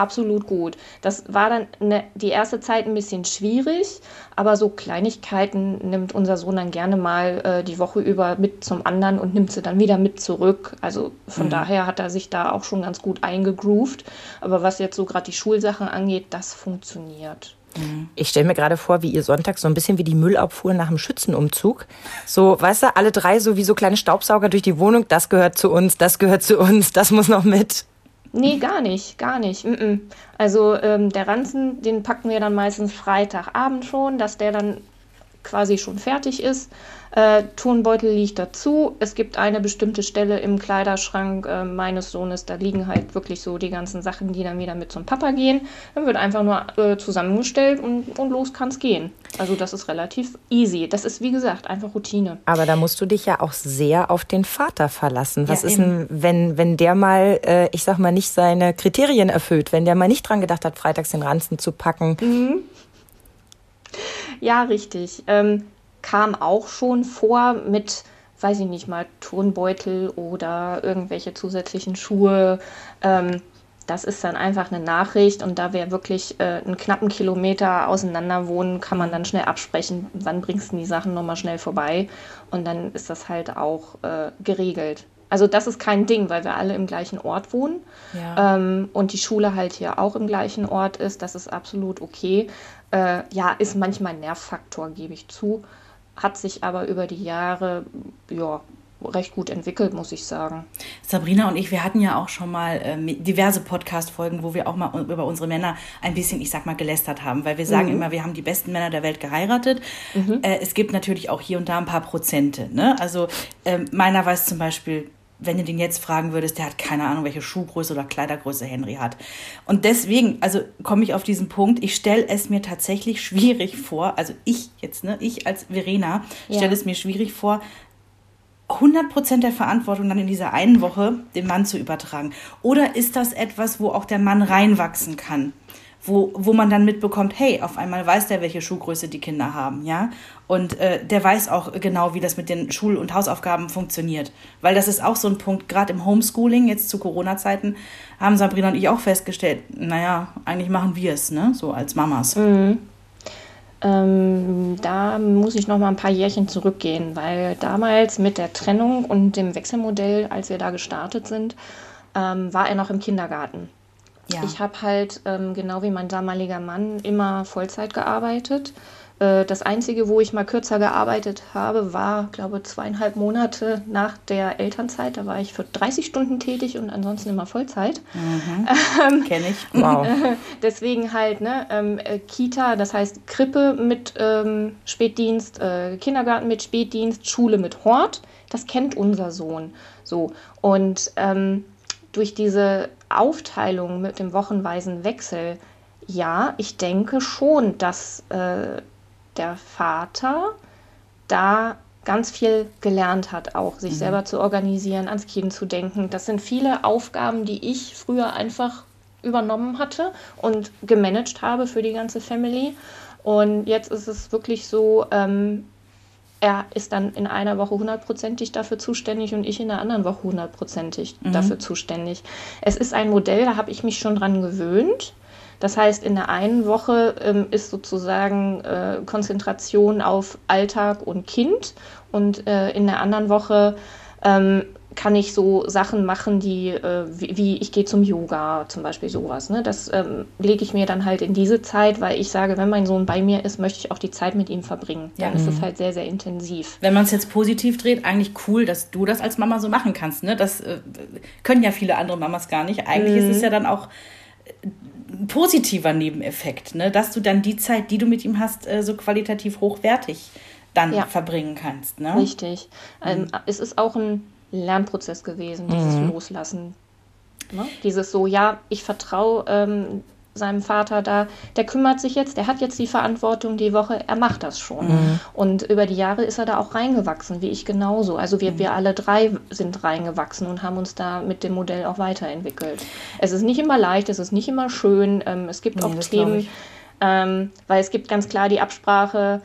absolut gut. Das war dann ne, die erste Zeit ein bisschen schwierig, aber so Kleinigkeiten nimmt unser Sohn dann gerne mal äh, die Woche über mit zum anderen und nimmt sie dann wieder mit zurück. Also von mhm. daher hat er sich da auch schon ganz gut eingegroovt. Aber was jetzt so gerade die Schulsachen angeht, das funktioniert. Mhm. Ich stelle mir gerade vor, wie ihr Sonntag so ein bisschen wie die Müllabfuhr nach dem Schützenumzug. So, weißt du, alle drei so wie so kleine Staubsauger durch die Wohnung. Das gehört zu uns, das gehört zu uns, das muss noch mit. Nee, gar nicht, gar nicht. Mm -mm. Also ähm, der Ranzen, den packen wir dann meistens Freitagabend schon, dass der dann quasi schon fertig ist. Äh, Turnbeutel liegt dazu. Es gibt eine bestimmte Stelle im Kleiderschrank äh, meines Sohnes, da liegen halt wirklich so die ganzen Sachen, die dann wieder mit zum Papa gehen. Dann wird einfach nur äh, zusammengestellt und, und los kann es gehen. Also das ist relativ easy. Das ist wie gesagt einfach Routine. Aber da musst du dich ja auch sehr auf den Vater verlassen. Was ja, ist denn, wenn, wenn der mal, äh, ich sag mal, nicht seine Kriterien erfüllt, wenn der mal nicht dran gedacht hat, freitags den Ranzen zu packen? Mhm. Ja, richtig. Ähm, kam auch schon vor mit, weiß ich nicht mal, Turnbeutel oder irgendwelche zusätzlichen Schuhe. Ähm, das ist dann einfach eine Nachricht und da wir wirklich äh, einen knappen Kilometer auseinander wohnen, kann man dann schnell absprechen, wann bringst du die Sachen nochmal schnell vorbei und dann ist das halt auch äh, geregelt. Also das ist kein Ding, weil wir alle im gleichen Ort wohnen ja. ähm, und die Schule halt hier auch im gleichen Ort ist. Das ist absolut okay. Äh, ja, ist manchmal ein Nervfaktor, gebe ich zu. Hat sich aber über die Jahre ja, recht gut entwickelt, muss ich sagen. Sabrina und ich, wir hatten ja auch schon mal äh, diverse Podcast-Folgen, wo wir auch mal über unsere Männer ein bisschen, ich sag mal, gelästert haben, weil wir sagen mhm. immer, wir haben die besten Männer der Welt geheiratet. Mhm. Äh, es gibt natürlich auch hier und da ein paar Prozente. Ne? Also äh, meiner weiß zum Beispiel, wenn du den jetzt fragen würdest, der hat keine Ahnung, welche Schuhgröße oder Kleidergröße Henry hat. Und deswegen, also komme ich auf diesen Punkt, ich stelle es mir tatsächlich (laughs) schwierig vor, also ich jetzt, ne, ich als Verena, ja. stelle es mir schwierig vor, 100% der Verantwortung dann in dieser einen Woche dem Mann zu übertragen? Oder ist das etwas, wo auch der Mann reinwachsen kann? Wo, wo man dann mitbekommt, hey, auf einmal weiß der, welche Schuhgröße die Kinder haben, ja? Und äh, der weiß auch genau, wie das mit den Schul- und Hausaufgaben funktioniert. Weil das ist auch so ein Punkt, gerade im Homeschooling, jetzt zu Corona-Zeiten, haben Sabrina und ich auch festgestellt, naja, eigentlich machen wir es, ne? So als Mamas. Mhm. Ähm, da muss ich noch mal ein paar Jährchen zurückgehen, weil damals mit der Trennung und dem Wechselmodell, als wir da gestartet sind, ähm, war er noch im Kindergarten. Ja. Ich habe halt, ähm, genau wie mein damaliger Mann, immer Vollzeit gearbeitet äh, das Einzige, wo ich mal kürzer gearbeitet habe, war, glaube ich, zweieinhalb Monate nach der Elternzeit. Da war ich für 30 Stunden tätig und ansonsten immer Vollzeit. Mhm. Ähm, Kenne ich. Wow. (laughs) deswegen halt, ne, ähm, äh, Kita, das heißt Krippe mit ähm, Spätdienst, äh, Kindergarten mit Spätdienst, Schule mit Hort. Das kennt unser Sohn. So. Und ähm, durch diese Aufteilung mit dem wochenweisen Wechsel, ja, ich denke schon, dass äh, der Vater da ganz viel gelernt hat, auch sich mhm. selber zu organisieren, ans Kind zu denken. Das sind viele Aufgaben, die ich früher einfach übernommen hatte und gemanagt habe für die ganze Family. Und jetzt ist es wirklich so, ähm, er ist dann in einer Woche hundertprozentig dafür zuständig und ich in der anderen Woche hundertprozentig mhm. dafür zuständig. Es ist ein Modell, da habe ich mich schon dran gewöhnt. Das heißt, in der einen Woche ähm, ist sozusagen äh, Konzentration auf Alltag und Kind und äh, in der anderen Woche ähm, kann ich so Sachen machen, die äh, wie, wie, ich gehe zum Yoga zum Beispiel sowas. Ne? Das ähm, lege ich mir dann halt in diese Zeit, weil ich sage, wenn mein Sohn bei mir ist, möchte ich auch die Zeit mit ihm verbringen. Dann ja. ist es mhm. halt sehr, sehr intensiv. Wenn man es jetzt positiv dreht, eigentlich cool, dass du das als Mama so machen kannst. Ne? Das äh, können ja viele andere Mamas gar nicht. Eigentlich mhm. ist es ja dann auch ein positiver Nebeneffekt, ne? dass du dann die Zeit, die du mit ihm hast, äh, so qualitativ hochwertig dann ja. verbringen kannst. Ne? Richtig. Ähm, mhm. es ist auch ein Lernprozess gewesen, dieses mhm. Loslassen. Ne? Dieses so, ja, ich vertraue ähm, seinem Vater da, der kümmert sich jetzt, der hat jetzt die Verantwortung die Woche, er macht das schon. Mhm. Und über die Jahre ist er da auch reingewachsen, wie ich genauso. Also wir, mhm. wir alle drei sind reingewachsen und haben uns da mit dem Modell auch weiterentwickelt. Es ist nicht immer leicht, es ist nicht immer schön. Ähm, es gibt nee, auch Themen, ähm, weil es gibt ganz klar die Absprache,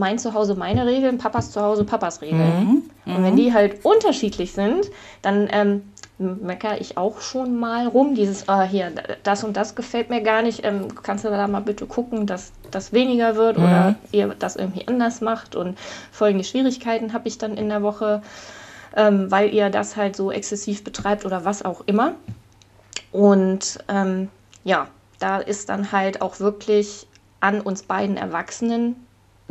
mein Zuhause meine Regeln, Papas Zuhause Papas Regeln. Mhm. Und wenn mhm. die halt unterschiedlich sind, dann ähm, meckere ich auch schon mal rum. Dieses, ah, hier, das und das gefällt mir gar nicht. Ähm, kannst du da mal bitte gucken, dass das weniger wird mhm. oder ihr das irgendwie anders macht? Und folgende Schwierigkeiten habe ich dann in der Woche, ähm, weil ihr das halt so exzessiv betreibt oder was auch immer. Und ähm, ja, da ist dann halt auch wirklich an uns beiden Erwachsenen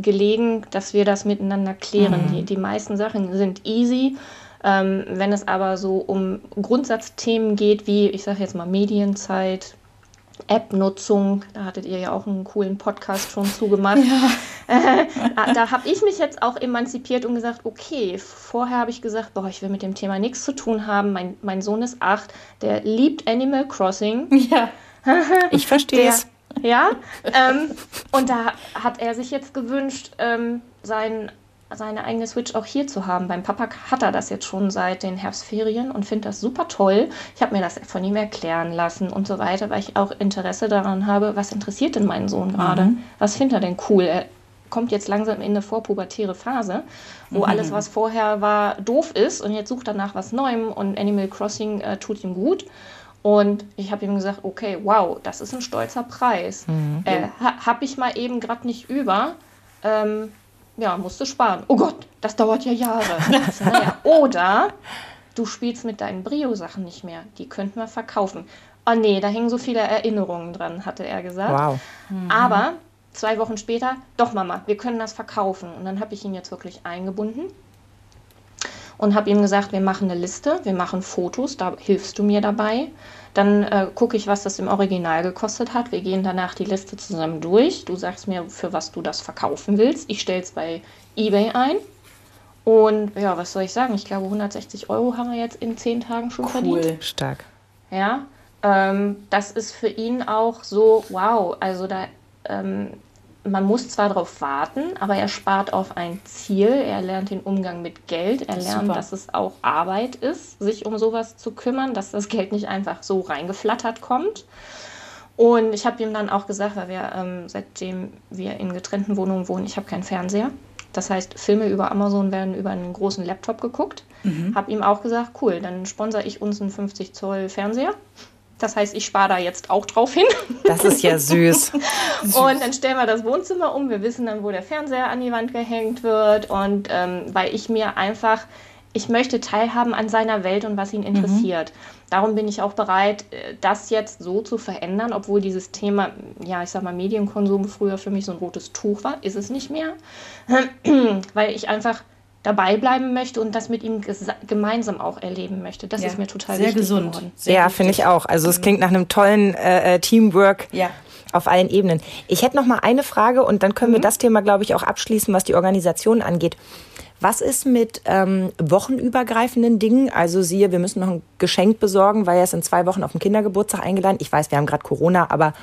gelegen, dass wir das miteinander klären. Mhm. Die, die meisten Sachen sind easy ähm, wenn es aber so um Grundsatzthemen geht, wie ich sage jetzt mal Medienzeit, App-Nutzung, da hattet ihr ja auch einen coolen Podcast schon zugemacht. Ja. (laughs) Äh, da habe ich mich jetzt auch emanzipiert und gesagt, okay, vorher habe ich gesagt, boah, ich will mit dem Thema nichts zu tun haben. Mein, mein Sohn ist acht, der liebt Animal Crossing. Ja. (laughs) ich verstehe es. Ja, ähm, und da hat er sich jetzt gewünscht, ähm, sein seine eigene Switch auch hier zu haben. Beim Papa hat er das jetzt schon seit den Herbstferien und finde das super toll. Ich habe mir das von ihm erklären lassen und so weiter, weil ich auch Interesse daran habe, was interessiert denn meinen Sohn gerade? Mhm. Was findet er denn cool? Er kommt jetzt langsam in eine vorpubertäre Phase, wo mhm. alles, was vorher war, doof ist und jetzt sucht er nach was Neuem und Animal Crossing äh, tut ihm gut. Und ich habe ihm gesagt, okay, wow, das ist ein stolzer Preis. Mhm. Äh, ha, habe ich mal eben gerade nicht über. Ähm, ja, musst du sparen. Oh Gott, das dauert ja Jahre. (laughs) Also, naja. Oder du spielst mit deinen Brio-Sachen nicht mehr. Die könnten wir verkaufen. Oh nee, da hängen so viele Erinnerungen dran, hatte er gesagt. Wow. Mhm. Aber zwei Wochen später, doch Mama, wir können das verkaufen. Und dann habe ich ihn jetzt wirklich eingebunden. Und habe ihm gesagt, wir machen eine Liste, wir machen Fotos, da hilfst du mir dabei. Dann äh, gucke ich, was das im Original gekostet hat. Wir gehen danach die Liste zusammen durch. Du sagst mir, für was du das verkaufen willst. Ich stelle es bei eBay ein. Und ja, was soll ich sagen? Ich glaube, 160 Euro haben wir jetzt in zehn Tagen schon cool. verdient. Stark. Ja, ähm, das ist für ihn auch so, wow, also da, ähm, man muss zwar darauf warten, aber er spart auf ein Ziel, er lernt den Umgang mit Geld, er lernt, Super. dass es auch Arbeit ist, sich um sowas zu kümmern, dass das Geld nicht einfach so reingeflattert kommt. Und ich habe ihm dann auch gesagt, weil wir, ähm, seitdem wir in getrennten Wohnungen wohnen, ich habe keinen Fernseher. Das heißt, Filme über Amazon werden über einen großen Laptop geguckt. Mhm. Habe ihm auch gesagt, cool, dann sponsere ich uns einen 50 Zoll Fernseher. Das heißt, ich spare da jetzt auch drauf hin. Das ist ja (laughs) süß. und dann stellen wir das Wohnzimmer um. Wir wissen dann, wo der Fernseher an die Wand gehängt wird. Und ähm, weil ich mir einfach, ich möchte teilhaben an seiner Welt und was ihn interessiert. Mhm. Darum bin ich auch bereit, äh, das jetzt so zu verändern, obwohl dieses Thema, ja, ich sag mal, Medienkonsum früher für mich so ein rotes Tuch war, ist es nicht mehr. (clears throat) weil ich einfach dabei bleiben möchte und das mit ihm gemeinsam auch erleben möchte. Das ja, ist mir total sehr wichtig gesund. Geworden. Sehr ja, finde ich auch. Also es mhm. klingt nach einem tollen äh, äh, Teamwork. Ja. Auf allen Ebenen. Ich hätte noch mal eine Frage und dann können mhm. wir das Thema, glaube ich, auch abschließen, was die Organisation angeht. Was ist mit ähm, wochenübergreifenden Dingen? Also siehe, wir müssen noch ein Geschenk besorgen, weil er ist in zwei Wochen auf den Kindergeburtstag eingeladen. Ich weiß, wir haben gerade Corona, aber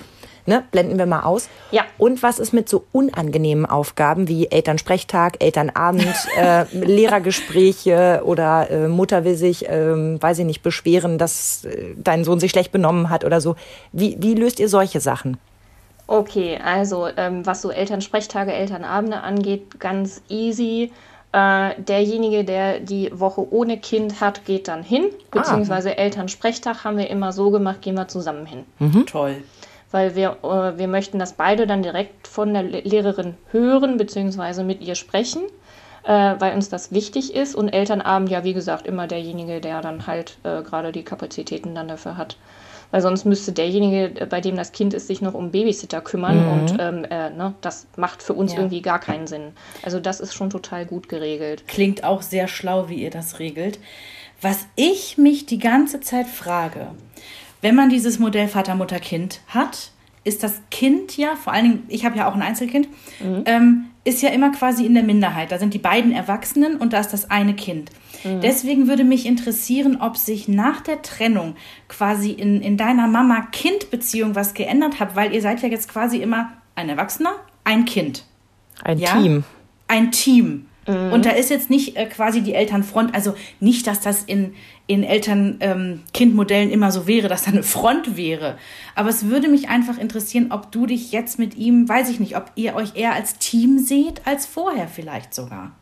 ne, blenden wir mal aus. Ja. Und was ist mit so unangenehmen Aufgaben wie Elternsprechtag, Elternabend, (laughs) äh, Lehrergespräche oder äh, Mutter will sich, äh, weiß ich nicht, beschweren, dass äh, dein Sohn sich schlecht benommen hat oder so. Wie, wie löst ihr solche Sachen? Okay, also ähm, was so Elternsprechtage, Elternabende angeht, ganz easy. Äh, derjenige, der die Woche ohne Kind hat, geht dann hin, ah. beziehungsweise ah. Elternsprechtag haben wir immer so gemacht, gehen wir zusammen hin. Mhm. Toll weil wir, äh, wir möchten, dass beide dann direkt von der Lehrerin hören bzw. mit ihr sprechen, äh, weil uns das wichtig ist. Und Elternabend, ja, wie gesagt, immer derjenige, der dann halt äh, gerade die Kapazitäten dann dafür hat. Weil sonst müsste derjenige, äh, bei dem das Kind ist, sich noch um Babysitter kümmern. Mhm. Und ähm, äh, ne, das macht für uns ja. irgendwie gar keinen Sinn. Also das ist schon total gut geregelt. Klingt auch sehr schlau, wie ihr das regelt. Was ich mich die ganze Zeit frage, wenn man dieses Modell Vater, Mutter, Kind hat, ist das Kind ja, vor allen Dingen, ich habe ja auch ein Einzelkind, mhm. ähm, ist ja immer quasi in der Minderheit. Da sind die beiden Erwachsenen und da ist das eine Kind. Mhm. Deswegen würde mich interessieren, ob sich nach der Trennung quasi in, in deiner Mama-Kind-Beziehung was geändert hat, weil ihr seid ja jetzt quasi immer ein Erwachsener, ein Kind. Ein ja? Team. Ein Team. Mhm. Und da ist jetzt nicht äh, quasi die Elternfront, also nicht, dass das in, in Eltern-Kind-Modellen ähm, immer so wäre, dass da eine Front wäre. Aber es würde mich einfach interessieren, ob du dich jetzt mit ihm, weiß ich nicht, ob ihr euch eher als Team seht, als vorher vielleicht sogar.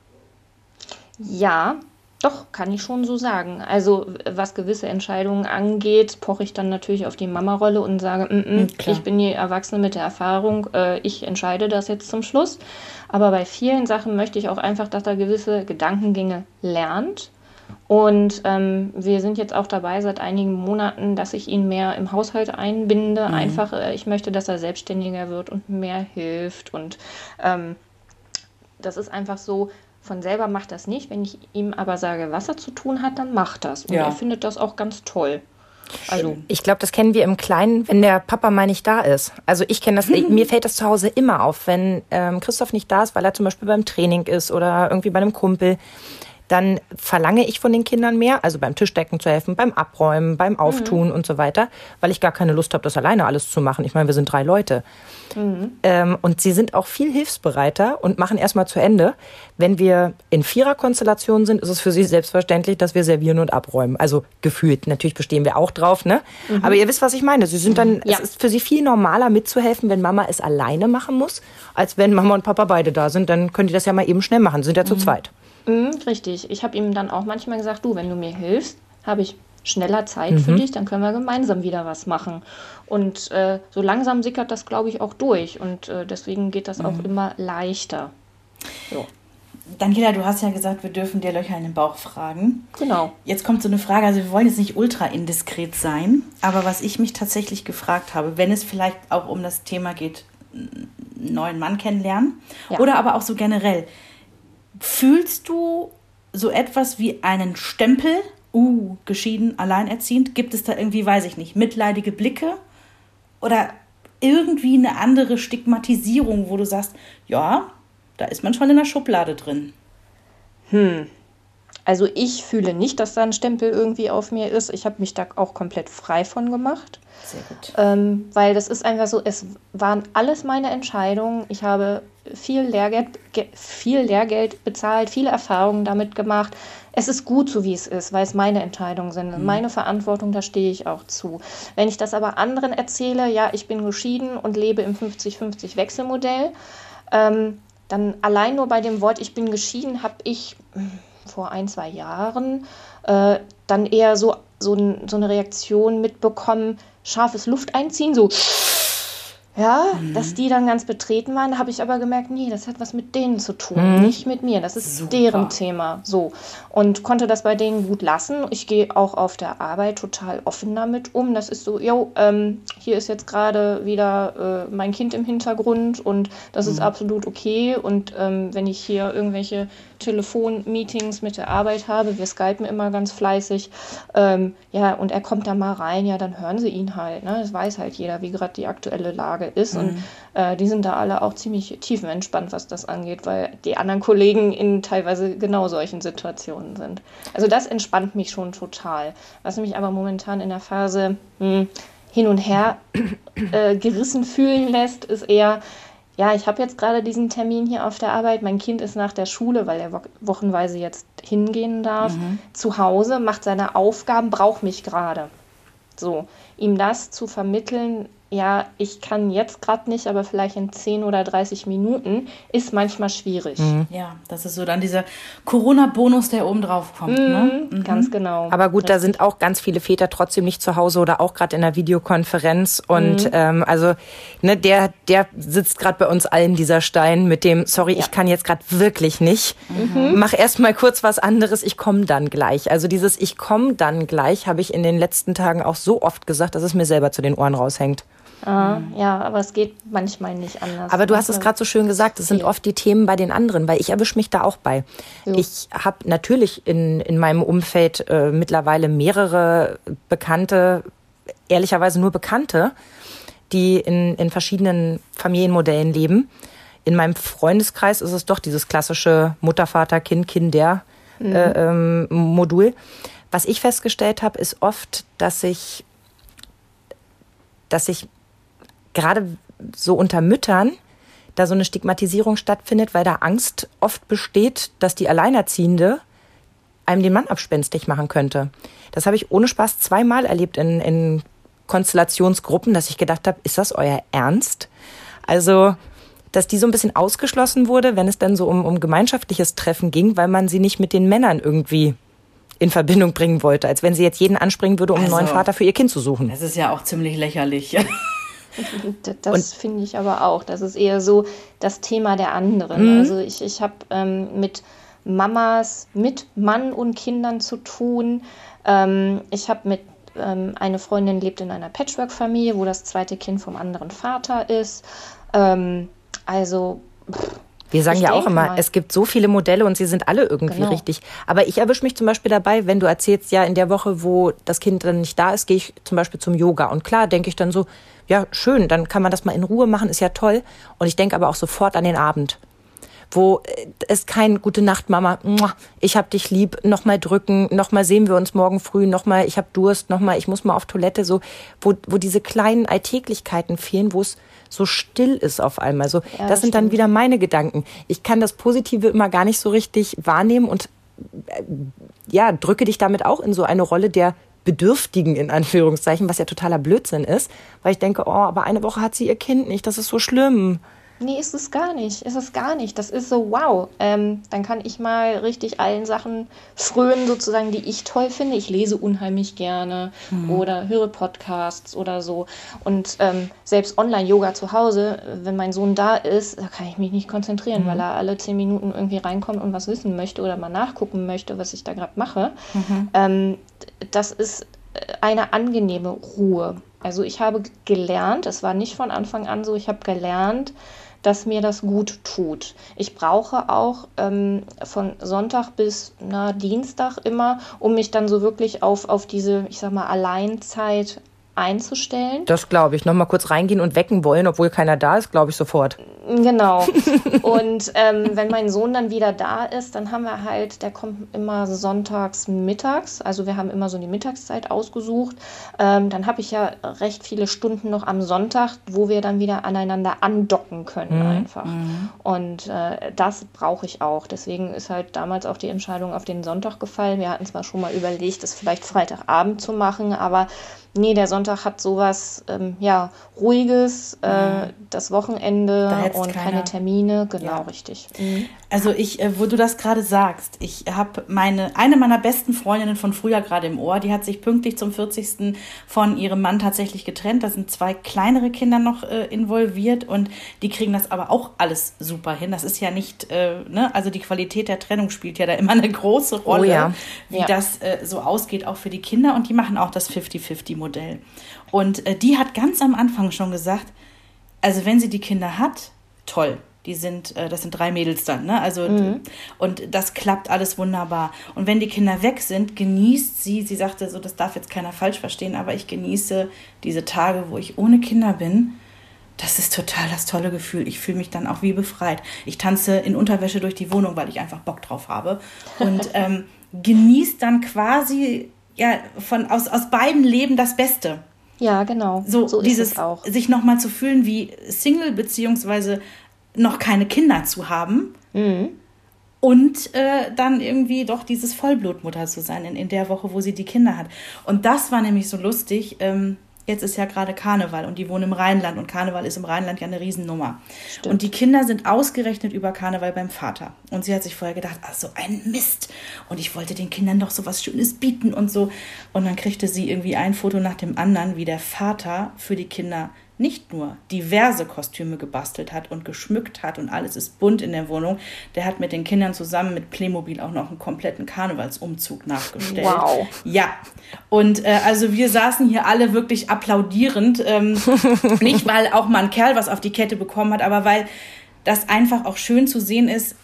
Ja, doch, kann ich schon so sagen. Also was gewisse Entscheidungen angeht, poche ich dann natürlich auf die Mama-Rolle und sage, mm -mm, ich bin die Erwachsene mit der Erfahrung, äh, ich entscheide das jetzt zum Schluss. Aber bei vielen Sachen möchte ich auch einfach, dass er gewisse Gedankengänge lernt. Und ähm, wir sind jetzt auch dabei seit einigen Monaten, dass ich ihn mehr im Haushalt einbinde. Mhm. Einfach, äh, ich möchte, dass er selbstständiger wird und mehr hilft. Und ähm, das ist einfach so, von selber macht das nicht. Wenn ich ihm aber sage, was er zu tun hat, dann macht das. Und ja. er findet das auch ganz toll. Also ich glaube, das kennen wir im Kleinen, wenn der Papa mal nicht da ist. Also ich kenne das, (laughs) mir fällt das zu Hause immer auf, wenn ähm, Christoph nicht da ist, weil er zum Beispiel beim Training ist oder irgendwie bei einem Kumpel dann verlange ich von den Kindern mehr, also beim Tischdecken zu helfen, beim Abräumen, beim Auftun mhm. und so weiter, weil ich gar keine Lust habe, das alleine alles zu machen. Ich meine, wir sind drei Leute. Mhm. Ähm, und sie sind auch viel hilfsbereiter und machen erstmal zu Ende. Wenn wir in Viererkonstellationen sind, ist es für sie selbstverständlich, dass wir servieren und abräumen. Also gefühlt. Natürlich bestehen wir auch drauf, ne? Mhm. Aber ihr wisst, was ich meine. Sie sind dann, ja. es ist für sie viel normaler mitzuhelfen, wenn Mama es alleine machen muss, als wenn Mama und Papa beide da sind. Dann können die das ja mal eben schnell machen. Sind ja zu mhm. zweit. Mhm, richtig. Ich habe ihm dann auch manchmal gesagt, du, wenn du mir hilfst, habe ich schneller Zeit mhm. für dich, dann können wir gemeinsam wieder was machen. Und äh, so langsam sickert das, glaube ich, auch durch. Und äh, deswegen geht das mhm. auch immer leichter. So. Daniela, du hast ja gesagt, wir dürfen dir Löcher in den Bauch fragen. Genau. Jetzt kommt so eine Frage, also wir wollen jetzt nicht ultra indiskret sein, aber was ich mich tatsächlich gefragt habe, wenn es vielleicht auch um das Thema geht, einen neuen Mann kennenlernen ja. oder aber auch so generell, Fühlst du so etwas wie einen Stempel, uh, geschieden, alleinerziehend? Gibt es da irgendwie, weiß ich nicht, mitleidige Blicke? Oder irgendwie eine andere Stigmatisierung, wo du sagst, ja, da ist man schon in der Schublade drin? Hm. Also ich fühle nicht, dass da ein Stempel irgendwie auf mir ist. Ich habe mich da auch komplett frei von gemacht. Sehr gut. Ähm, weil das ist einfach so, es waren alles meine Entscheidungen. Ich habe viel Lehrgeld, viel Lehrgeld bezahlt, viele Erfahrungen damit gemacht. Es ist gut so, wie es ist, weil es meine Entscheidungen sind. Mhm. Meine Verantwortung, da stehe ich auch zu. Wenn ich das aber anderen erzähle, ja, ich bin geschieden und lebe im 50-50 Wechselmodell, ähm, dann allein nur bei dem Wort, ich bin geschieden, habe ich hm, vor ein, zwei Jahren äh, dann eher so, so, so eine Reaktion mitbekommen, scharfes Luft einziehen, so ja, mhm. dass die dann ganz betreten waren, habe ich aber gemerkt, nee, das hat was mit denen zu tun, mhm. nicht mit mir. Das ist Super. deren Thema. So. Und konnte das bei denen gut lassen. Ich gehe auch auf der Arbeit total offen damit um. Das ist so, jo, ähm, hier ist jetzt gerade wieder äh, mein Kind im Hintergrund und das mhm. ist absolut okay. Und ähm, wenn ich hier irgendwelche Telefonmeetings mit der Arbeit habe, wir skypen immer ganz fleißig, ähm, ja, und er kommt da mal rein, ja, dann hören sie ihn halt. Ne? Das weiß halt jeder, wie gerade die aktuelle Lage ist. Mhm. Und äh, die sind da alle auch ziemlich tiefenentspannt, was das angeht, weil die anderen Kollegen in teilweise genau solchen Situationen sind. Also das entspannt mich schon total. Was mich aber momentan in der Phase mh, hm, hin und her äh, gerissen fühlen lässt, ist eher, ja, ich habe jetzt gerade diesen Termin hier auf der Arbeit. Mein Kind ist nach der Schule, weil er wo wochenweise jetzt hingehen darf, mhm. zu Hause, macht seine Aufgaben, braucht mich gerade. So, ihm das zu vermitteln, ja, ich kann jetzt gerade nicht, aber vielleicht in 10 oder 30 Minuten, ist manchmal schwierig. Mhm. Ja, das ist so dann dieser Corona-Bonus, der oben drauf kommt. Mhm, ne? mhm. Ganz genau. Aber gut, Richtig. da sind auch ganz viele Väter trotzdem nicht zu Hause oder auch gerade in der Videokonferenz. Und mhm. ähm, also, ne, der, der sitzt gerade bei uns allen, dieser Stein, mit dem, sorry, ja. ich kann jetzt gerade wirklich nicht. Mhm. Mach erst mal kurz was anderes, ich komme dann gleich. Also dieses Ich komme dann gleich habe ich in den letzten Tagen auch so oft gesagt, dass es mir selber zu den Ohren raushängt. Uh, ja, aber es geht manchmal nicht anders. Aber du hast es gerade so schön gesagt, es sind oft die Themen bei den anderen, weil ich erwische mich da auch bei. Jo. Ich habe natürlich in, in meinem Umfeld äh, mittlerweile mehrere Bekannte, ehrlicherweise nur Bekannte, die in, in verschiedenen Familienmodellen leben. In meinem Freundeskreis ist es doch dieses klassische Mutter, Vater, Kind, Kinder mhm. äh, ähm, Modul. Was ich festgestellt habe, ist oft, dass ich dass ich gerade so unter Müttern da so eine Stigmatisierung stattfindet, weil da Angst oft besteht, dass die Alleinerziehende einem den Mann abspenstig machen könnte. Das habe ich ohne Spaß zweimal erlebt in, in Konstellationsgruppen, dass ich gedacht habe, ist das euer Ernst? Also, dass die so ein bisschen ausgeschlossen wurde, wenn es dann so um, um gemeinschaftliches Treffen ging, weil man sie nicht mit den Männern irgendwie in Verbindung bringen wollte, als wenn sie jetzt jeden anspringen würde, um also, einen neuen Vater für ihr Kind zu suchen. Das ist ja auch ziemlich lächerlich. (laughs) (laughs) Das finde ich aber auch. Das ist eher so das Thema der anderen. Mhm. Also ich, ich habe ähm, mit Mamas, mit Mann und Kindern zu tun. Ähm, ich habe mit ähm, eine Freundin lebt in einer Patchwork-Familie, wo das zweite Kind vom anderen Vater ist. Ähm, also pff, wir sagen ich ja auch immer, mal. es gibt so viele Modelle und sie sind alle irgendwie genau. richtig. Aber ich erwische mich zum Beispiel dabei, wenn du erzählst, ja, in der Woche, wo das Kind dann nicht da ist, gehe ich zum Beispiel zum Yoga. Und klar, denke ich dann so, ja, schön, dann kann man das mal in Ruhe machen, ist ja toll. Und ich denke aber auch sofort an den Abend wo äh, es kein gute Nacht Mama, ich hab dich lieb, nochmal drücken, nochmal sehen wir uns morgen früh, nochmal ich hab Durst, nochmal ich muss mal auf Toilette, so wo wo diese kleinen Alltäglichkeiten fehlen, wo es so still ist auf einmal. So, ja, das sind stimmt. dann wieder meine Gedanken. Ich kann das Positive immer gar nicht so richtig wahrnehmen und äh, ja, drücke dich damit auch in so eine Rolle der Bedürftigen in Anführungszeichen, was ja totaler Blödsinn ist, weil ich denke, oh, aber eine Woche hat sie ihr Kind nicht, das ist so schlimm. Nee, ist es gar nicht. Ist es gar nicht. Das ist so, wow. Ähm, dann kann ich mal richtig allen Sachen frönen, sozusagen, die ich toll finde. Ich lese unheimlich gerne mhm. oder höre Podcasts oder so. Und ähm, selbst Online-Yoga zu Hause, wenn mein Sohn da ist, da kann ich mich nicht konzentrieren, mhm. weil er alle zehn Minuten irgendwie reinkommt und was wissen möchte oder mal nachgucken möchte, was ich da gerade mache. Mhm. Ähm, das ist eine angenehme Ruhe. Also ich habe gelernt, es war nicht von Anfang an so, ich habe gelernt, dass mir das gut tut. Ich brauche auch ähm, von Sonntag bis na, Dienstag immer, um mich dann so wirklich auf, auf diese, ich sag mal, Alleinzeit einzustellen. Das glaube ich. Nochmal kurz reingehen und wecken wollen, obwohl keiner da ist, glaube ich sofort. Genau. (laughs) und ähm, wenn mein Sohn dann wieder da ist, dann haben wir halt, der kommt immer sonntags mittags. Also wir haben immer so die Mittagszeit ausgesucht. Ähm, dann habe ich ja recht viele Stunden noch am Sonntag, wo wir dann wieder aneinander andocken können mhm. einfach. Mhm. Und äh, das brauche ich auch. Deswegen ist halt damals auch die Entscheidung auf den Sonntag gefallen. Wir hatten zwar schon mal überlegt, das vielleicht Freitagabend zu machen, aber Nee, der Sonntag hat sowas, ähm, ja, ruhiges, äh, mhm. das Wochenende und keiner. keine Termine, genau, ja. richtig. Mhm. Also ich, äh, wo du das gerade sagst, ich habe meine, eine meiner besten Freundinnen von früher gerade im Ohr, die hat sich pünktlich zum 40. von ihrem Mann tatsächlich getrennt. Da sind zwei kleinere Kinder noch äh, involviert und die kriegen das aber auch alles super hin. Das ist ja nicht, äh, ne, also die Qualität der Trennung spielt ja da immer eine große Rolle, oh ja. wie ja. das äh, so ausgeht, auch für die Kinder und die machen auch das 50-50-Modell. Und äh, die hat ganz am Anfang schon gesagt, also wenn sie die Kinder hat, toll. Die sind, äh, das sind drei Mädels dann, ne? Also mhm. und das klappt alles wunderbar. Und wenn die Kinder weg sind, genießt sie, sie sagte so, das darf jetzt keiner falsch verstehen, aber ich genieße diese Tage, wo ich ohne Kinder bin. Das ist total das tolle Gefühl. Ich fühle mich dann auch wie befreit. Ich tanze in Unterwäsche durch die Wohnung, weil ich einfach Bock drauf habe. Und (laughs) ähm, genießt dann quasi ja, von, aus, aus beiden Leben das Beste. Ja, genau. So, so dieses auch. sich nochmal zu fühlen wie Single, beziehungsweise noch keine Kinder zu haben. Mhm. Und äh, dann irgendwie doch dieses Vollblutmutter zu sein in, in der Woche, wo sie die Kinder hat. Und das war nämlich so lustig. Ähm, jetzt ist ja gerade Karneval und die wohnen im Rheinland und Karneval ist im Rheinland ja eine Riesennummer. Stimmt. Und die Kinder sind ausgerechnet über Karneval beim Vater. Und sie hat sich vorher gedacht, ach so ein Mist. Und ich wollte den Kindern doch so was Schönes bieten und so. Und dann kriegte sie irgendwie ein Foto nach dem anderen, wie der Vater für die Kinder nicht nur diverse Kostüme gebastelt hat und geschmückt hat und alles ist bunt in der Wohnung, der hat mit den Kindern zusammen mit Playmobil auch noch einen kompletten Karnevalsumzug nachgestellt. Wow. Ja. Und äh, also wir saßen hier alle wirklich applaudierend. Ähm, (laughs) nicht, weil auch mal ein Kerl was auf die Kette bekommen hat, aber weil das einfach auch schön zu sehen ist,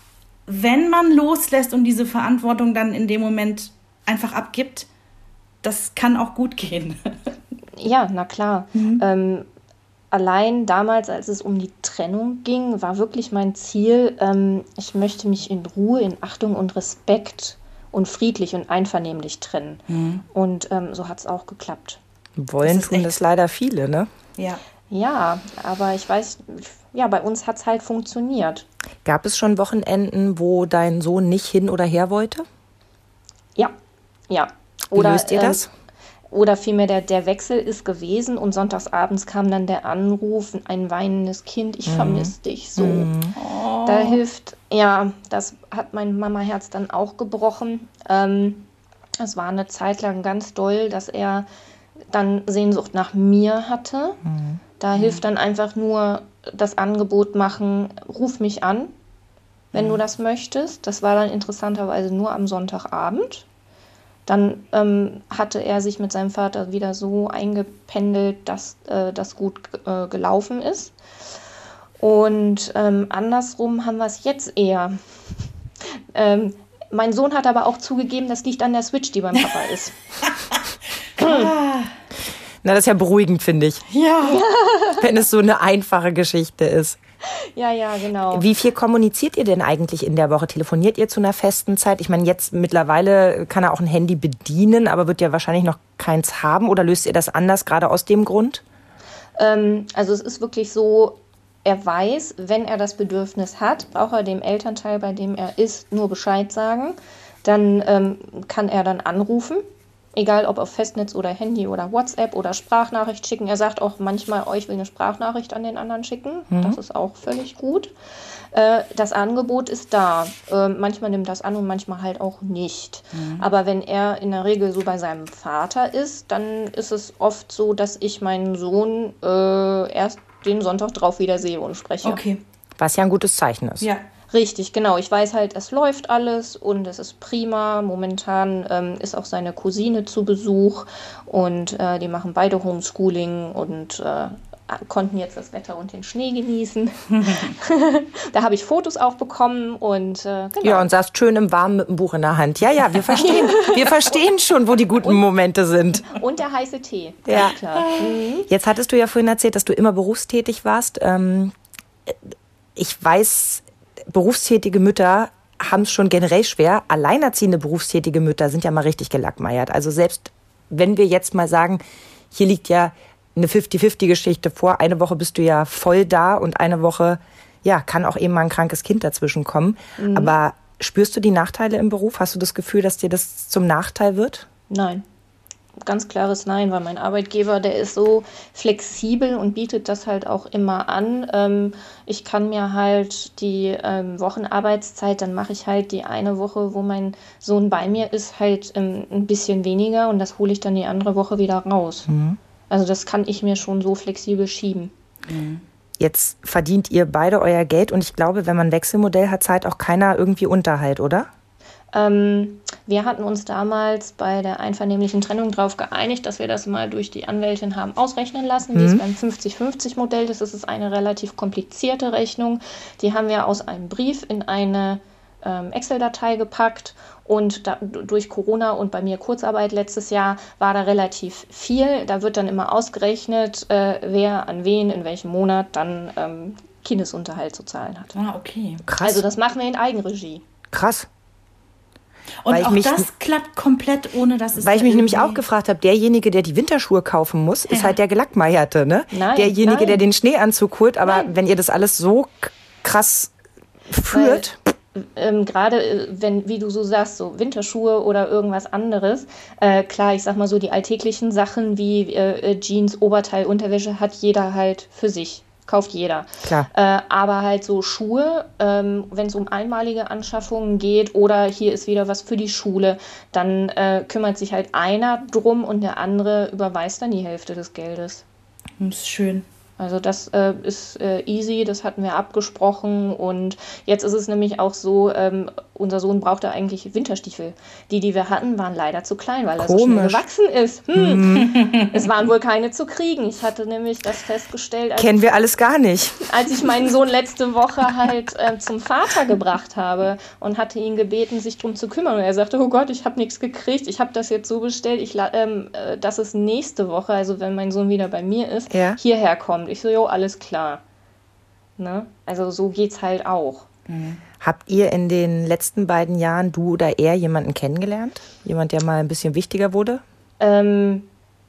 wenn man loslässt und diese Verantwortung dann in dem Moment einfach abgibt, das kann auch gut gehen. Ja, na klar. Mhm. Ähm, allein damals, als es um die Trennung ging, war wirklich mein Ziel, ähm, ich möchte mich in Ruhe, in Achtung und Respekt und friedlich und einvernehmlich trennen. Mhm. Und ähm, so hat es auch geklappt. Wollen das tun das leider viele, ne? Ja. Ja, aber ich weiß, ja, bei uns hat es halt funktioniert. Gab es schon Wochenenden, wo dein Sohn nicht hin oder her wollte? Ja, ja. Oder, Wie löst ihr das? Oder vielmehr der, der Wechsel ist gewesen und sonntagsabends kam dann der Anruf, ein weinendes Kind, ich mhm. vermisse dich so. Mhm. Oh. Da hilft, ja, das hat mein Mama-Herz dann auch gebrochen. Ähm, es war eine Zeit lang ganz doll, dass er dann Sehnsucht nach mir hatte. Mhm. Da hilft dann einfach nur das Angebot machen, ruf mich an, wenn du mhm. das möchtest. Das war dann interessanterweise nur am Sonntagabend. Dann ähm, hatte er sich mit seinem Vater wieder so eingependelt, dass äh, das gut äh, gelaufen ist. Und ähm, andersrum haben wir es jetzt eher. (laughs) ähm, mein Sohn hat aber auch zugegeben, das liegt an der Switch, die beim Papa ist. (laughs) Na, das ist ja beruhigend, finde ich. Ja. Wenn es so eine einfache Geschichte ist. Ja, ja, genau. Wie viel kommuniziert ihr denn eigentlich in der Woche? Telefoniert ihr zu einer festen Zeit? Ich meine, jetzt mittlerweile kann er auch ein Handy bedienen, aber wird ja wahrscheinlich noch keins haben. Oder löst ihr das anders, gerade aus dem Grund? Ähm, also es ist wirklich so, er weiß, wenn er das Bedürfnis hat, braucht er dem Elternteil, bei dem er ist, nur Bescheid sagen. Dann ähm, kann er dann anrufen Egal ob auf Festnetz oder Handy oder WhatsApp oder Sprachnachricht schicken. Er sagt auch manchmal, oh, ich will eine Sprachnachricht an den anderen schicken. Mhm. Das ist auch völlig gut. Äh, das Angebot ist da. Äh, manchmal nimmt das an und manchmal halt auch nicht. Mhm. Aber wenn er in der Regel so bei seinem Vater ist, dann ist es oft so, dass ich meinen Sohn äh, erst den Sonntag drauf wieder sehe und spreche. Okay. Was ja ein gutes Zeichen ist. Ja. Richtig, genau. Ich weiß halt, es läuft alles und es ist prima. Momentan ähm, ist auch seine Cousine zu Besuch und äh, die machen beide Homeschooling und äh, konnten jetzt das Wetter und den Schnee genießen. (laughs) (laughs) da habe ich Fotos auch bekommen und äh, genau. Ja, und saßt schön im Warmen mit dem Buch in der Hand. Ja, ja, wir verstehen, (laughs) wir verstehen schon, wo die guten und, Momente sind. Und der heiße Tee. Ja. Klar. Mhm. Jetzt hattest du ja vorhin erzählt, dass du immer berufstätig warst. Ähm, ich weiß, berufstätige Mütter haben es schon generell schwer. Alleinerziehende berufstätige Mütter sind ja mal richtig gelackmeiert. Also selbst wenn wir jetzt mal sagen, hier liegt ja eine 50-50-Geschichte vor. Eine Woche bist du ja voll da und eine Woche, ja, kann auch eben mal ein krankes Kind dazwischen kommen. Mhm. Aber spürst du die Nachteile im Beruf? Hast du das Gefühl, dass dir das zum Nachteil wird? Nein ganz klares Nein, weil mein Arbeitgeber, der ist so flexibel und bietet das halt auch immer an. Ähm, ich kann mir halt die ähm, Wochenarbeitszeit, dann mache ich halt die eine Woche, wo mein Sohn bei mir ist, halt ähm, ein bisschen weniger und das hole ich dann die andere Woche wieder raus. Mhm. Also das kann ich mir schon so flexibel schieben. Mhm. Jetzt verdient ihr beide euer Geld und ich glaube, wenn man Wechselmodell hat, zahlt auch keiner irgendwie Unterhalt, oder? Ähm, wir hatten uns damals bei der einvernehmlichen Trennung darauf geeinigt, dass wir das mal durch die Anwältin haben ausrechnen lassen. Mhm. Die ist beim 50-50-Modell. Das ist eine relativ komplizierte Rechnung. Die haben wir aus einem Brief in eine ähm, Excel-Datei gepackt und da, durch Corona und bei mir Kurzarbeit letztes Jahr war da relativ viel. Da wird dann immer ausgerechnet, äh, wer an wen in welchem Monat dann ähm, Kindesunterhalt zu zahlen hat. Ah, okay. Krass. Also das machen wir in Eigenregie. Krass. Und weil auch mich, das klappt komplett, ohne dass es. Weil ich mich nämlich auch gefragt habe, derjenige, der die Winterschuhe kaufen muss, ja. ist halt der Gelackmeierte, ne? Nein, derjenige, nein. der den Schneeanzug holt. Aber nein. wenn ihr das alles so krass führt. Weil, ähm, gerade äh, wenn, wie du so sagst, so Winterschuhe oder irgendwas anderes, äh, klar, ich sag mal so, die alltäglichen Sachen wie äh, Jeans, Oberteil, Unterwäsche hat jeder halt für sich kauft jeder. Klar. Äh, aber halt so Schuhe, ähm, wenn es um einmalige Anschaffungen geht oder hier ist wieder was für die Schule, dann äh, kümmert sich halt einer drum und der andere überweist dann die Hälfte des Geldes. Das ist schön. Also das äh, ist äh, easy, das hatten wir abgesprochen und jetzt ist es nämlich auch so, ähm, unser Sohn brauchte eigentlich Winterstiefel. Die, die wir hatten, waren leider zu klein, weil Komisch. er so schnell gewachsen ist. Hm. Mhm. es waren wohl keine zu kriegen. Ich hatte nämlich das festgestellt. Kennen wir alles gar nicht. Als ich meinen Sohn letzte Woche halt äh, zum Vater gebracht habe und hatte ihn gebeten, sich darum zu kümmern. Und er sagte, oh Gott, ich habe nichts gekriegt. Ich habe das jetzt so bestellt, ich, ähm, äh, dass es nächste Woche, also wenn mein Sohn wieder bei mir ist, ja. hierher kommt. Ich so, jo, alles klar. Ne? Also so geht's halt auch. Mhm. Habt ihr in den letzten beiden Jahren, du oder er, jemanden kennengelernt? Jemand, der mal ein bisschen wichtiger wurde? Ähm,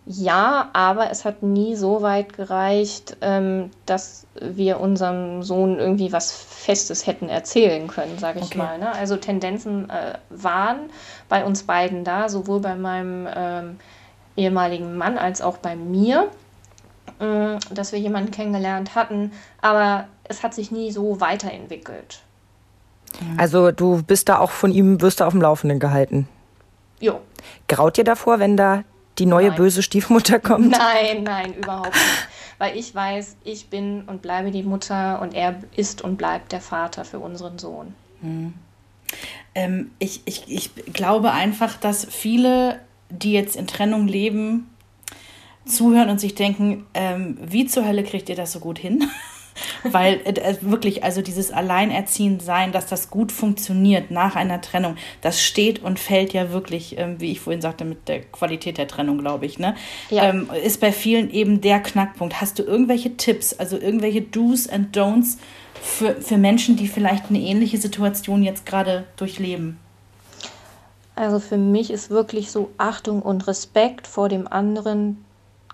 ja, aber es hat nie so weit gereicht, ähm, dass wir unserem Sohn irgendwie was Festes hätten erzählen können, sage ich okay. mal. Ne? Also Tendenzen äh, waren bei uns beiden da, sowohl bei meinem ähm, ehemaligen Mann als auch bei mir. Mm, dass wir jemanden kennengelernt hatten, aber es hat sich nie so weiterentwickelt. Also du bist da auch von ihm, wirst du auf dem Laufenden gehalten? Jo. Graut dir davor, wenn da die neue nein. böse Stiefmutter kommt? (laughs) Nein, nein, überhaupt nicht. Weil ich weiß, ich bin und bleibe die Mutter und er ist und bleibt der Vater für unseren Sohn. Hm. Ähm, ich, ich, ich glaube einfach, dass viele, die jetzt in Trennung leben, zuhören und sich denken, ähm, wie zur Hölle kriegt ihr das so gut hin? (laughs) Weil äh, wirklich, also dieses Alleinerziehendsein, dass das gut funktioniert nach einer Trennung, das steht und fällt ja wirklich, ähm, wie ich vorhin sagte, mit der Qualität der Trennung, glaube ich, ne? Ja. Ähm, ist bei vielen eben der Knackpunkt. Hast du irgendwelche Tipps, also irgendwelche Do's and Don'ts für, für Menschen, die vielleicht eine ähnliche Situation jetzt gerade durchleben? Also für mich ist wirklich so Achtung und Respekt vor dem anderen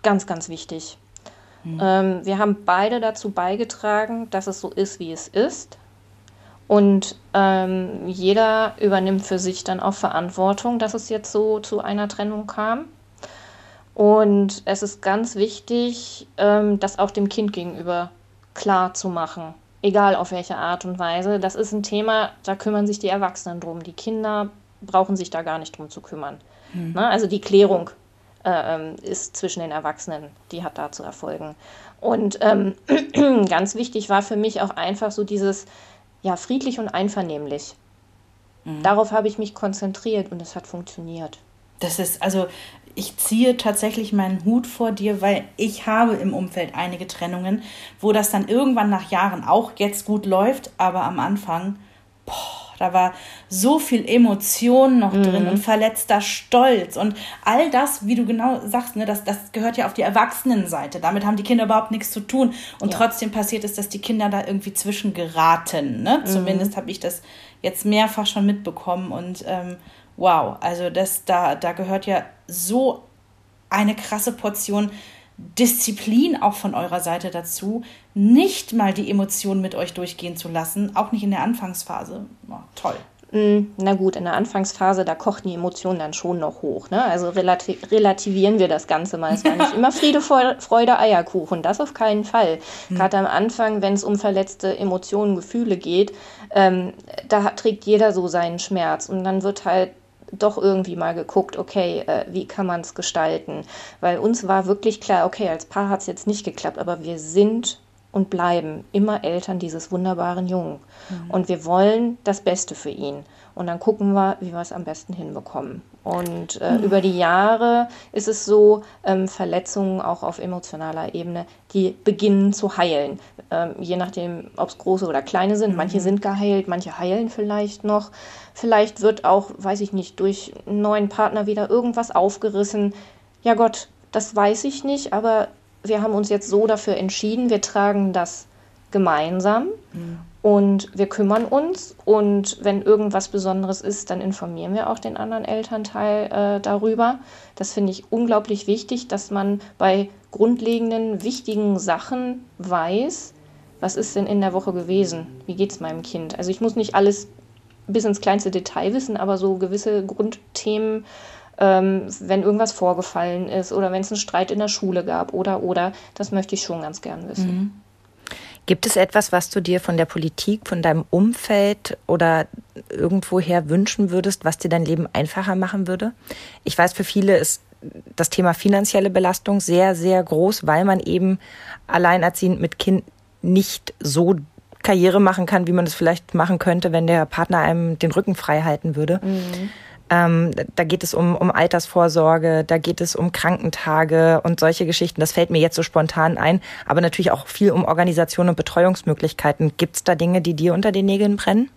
ganz, ganz wichtig. Mhm. Ähm, wir haben beide dazu beigetragen, dass es so ist, wie es ist. Und ähm, jeder übernimmt für sich dann auch Verantwortung, dass es jetzt so zu einer Trennung kam. Und es ist ganz wichtig, ähm, das auch dem Kind gegenüber klar zu machen, egal auf welche Art und Weise. Das ist ein Thema, da kümmern sich die Erwachsenen drum. Die Kinder brauchen sich da gar nicht drum zu kümmern. Mhm. Ne? Also die Klärung äh, ist zwischen den Erwachsenen, die hat da zu erfolgen. Und ähm, (clears throat) ganz wichtig war für mich auch einfach so dieses, ja, friedlich und einvernehmlich. Mhm. Darauf habe ich mich konzentriert und es hat funktioniert. Das ist, also ich ziehe tatsächlich meinen Hut vor dir, weil ich habe im Umfeld einige Trennungen, wo das dann irgendwann nach Jahren auch jetzt gut läuft, aber am Anfang, boah, da war so viel Emotion noch mhm. drin und verletzter Stolz und all das, wie du genau sagst, ne, das, das gehört ja auf die Erwachsenenseite. Damit haben die Kinder überhaupt nichts zu tun. Und ja. trotzdem passiert es, dass die Kinder da irgendwie zwischengeraten. Ne? Mhm. Zumindest habe ich das jetzt mehrfach schon mitbekommen und ähm, wow, also das, da, da gehört ja so eine krasse Portion Disziplin auch von eurer Seite dazu, nicht mal die Emotionen mit euch durchgehen zu lassen, auch nicht in der Anfangsphase. Oh, toll. Mm, na gut, in der Anfangsphase, da kochten die Emotionen dann schon noch hoch. Ne? Also relati relativieren wir das Ganze mal. Es war nicht (laughs) immer Friede, Freude, Eierkuchen. Das auf keinen Fall. Mhm. Gerade am Anfang, wenn es um verletzte Emotionen, Gefühle geht, ähm, da trägt jeder so seinen Schmerz. Und dann wird halt doch irgendwie mal geguckt, okay, äh, wie kann man es gestalten? Weil uns war wirklich klar, okay, als Paar hat es jetzt nicht geklappt, aber wir sind und bleiben immer Eltern dieses wunderbaren Jungen. Mhm. Und wir wollen das Beste für ihn. Und dann gucken wir, wie wir es am besten hinbekommen. Und äh, mhm. über die Jahre ist es so, ähm, Verletzungen auch auf emotionaler Ebene, die beginnen zu heilen. Ähm, je nachdem, ob es große oder kleine sind. Mhm. Manche sind geheilt, manche heilen vielleicht noch. Vielleicht wird auch, weiß ich nicht, durch einen neuen Partner wieder irgendwas aufgerissen. Ja Gott, das weiß ich nicht, aber wir haben uns jetzt so dafür entschieden, wir tragen das gemeinsam mhm. Und wir kümmern uns und wenn irgendwas Besonderes ist, dann informieren wir auch den anderen Elternteil äh, darüber. Das finde ich unglaublich wichtig, dass man bei grundlegenden, wichtigen Sachen weiß, was ist denn in der Woche gewesen? Wie geht es meinem Kind? Also ich muss nicht alles bis ins kleinste Detail wissen, aber so gewisse Grundthemen ähm, wenn irgendwas vorgefallen ist oder wenn es einen Streit in der Schule gab oder oder, das möchte ich schon ganz gern wissen. Mhm. Gibt es etwas, was du dir von der Politik, von deinem Umfeld oder irgendwoher wünschen würdest, was dir dein Leben einfacher machen würde? Ich weiß, für viele ist das Thema finanzielle Belastung sehr, sehr groß, weil man eben alleinerziehend mit Kind nicht so Karriere machen kann, wie man es vielleicht machen könnte, wenn der Partner einem den Rücken frei halten würde. Mhm. Ähm, da geht es um, um Altersvorsorge, da geht es um Krankentage und solche Geschichten. Das fällt mir jetzt so spontan ein, aber natürlich auch viel um Organisation und Betreuungsmöglichkeiten. Gibt es da Dinge, die dir unter den Nägeln brennen?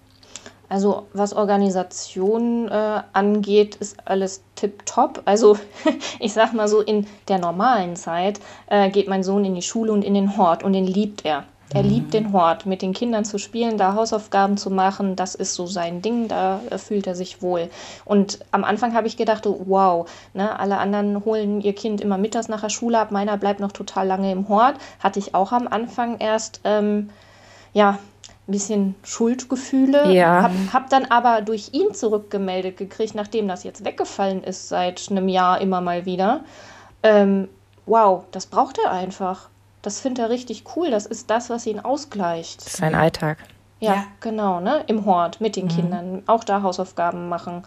Also was Organisation äh, angeht, ist alles tipptopp. Also (laughs) ich sag mal so, in der normalen Zeit äh, geht mein Sohn in die Schule und in den Hort und den liebt er. Er liebt den Hort, mit den Kindern zu spielen, da Hausaufgaben zu machen. Das ist so sein Ding, da fühlt er sich wohl. Und am Anfang habe ich gedacht, wow, ne, alle anderen holen ihr Kind immer mittags nach der Schule ab, meiner bleibt noch total lange im Hort. Hatte ich auch am Anfang erst, ähm, ja, ein bisschen Schuldgefühle. Ja. Hab, hab dann aber durch ihn zurückgemeldet gekriegt, nachdem das jetzt weggefallen ist seit einem Jahr immer mal wieder. Ähm, wow, das braucht er einfach. Das findet er richtig cool. Das ist das, was ihn ausgleicht. Das ist sein Alltag. Ja, ja. genau, ne? Im Hort mit den mhm. Kindern, auch da Hausaufgaben machen.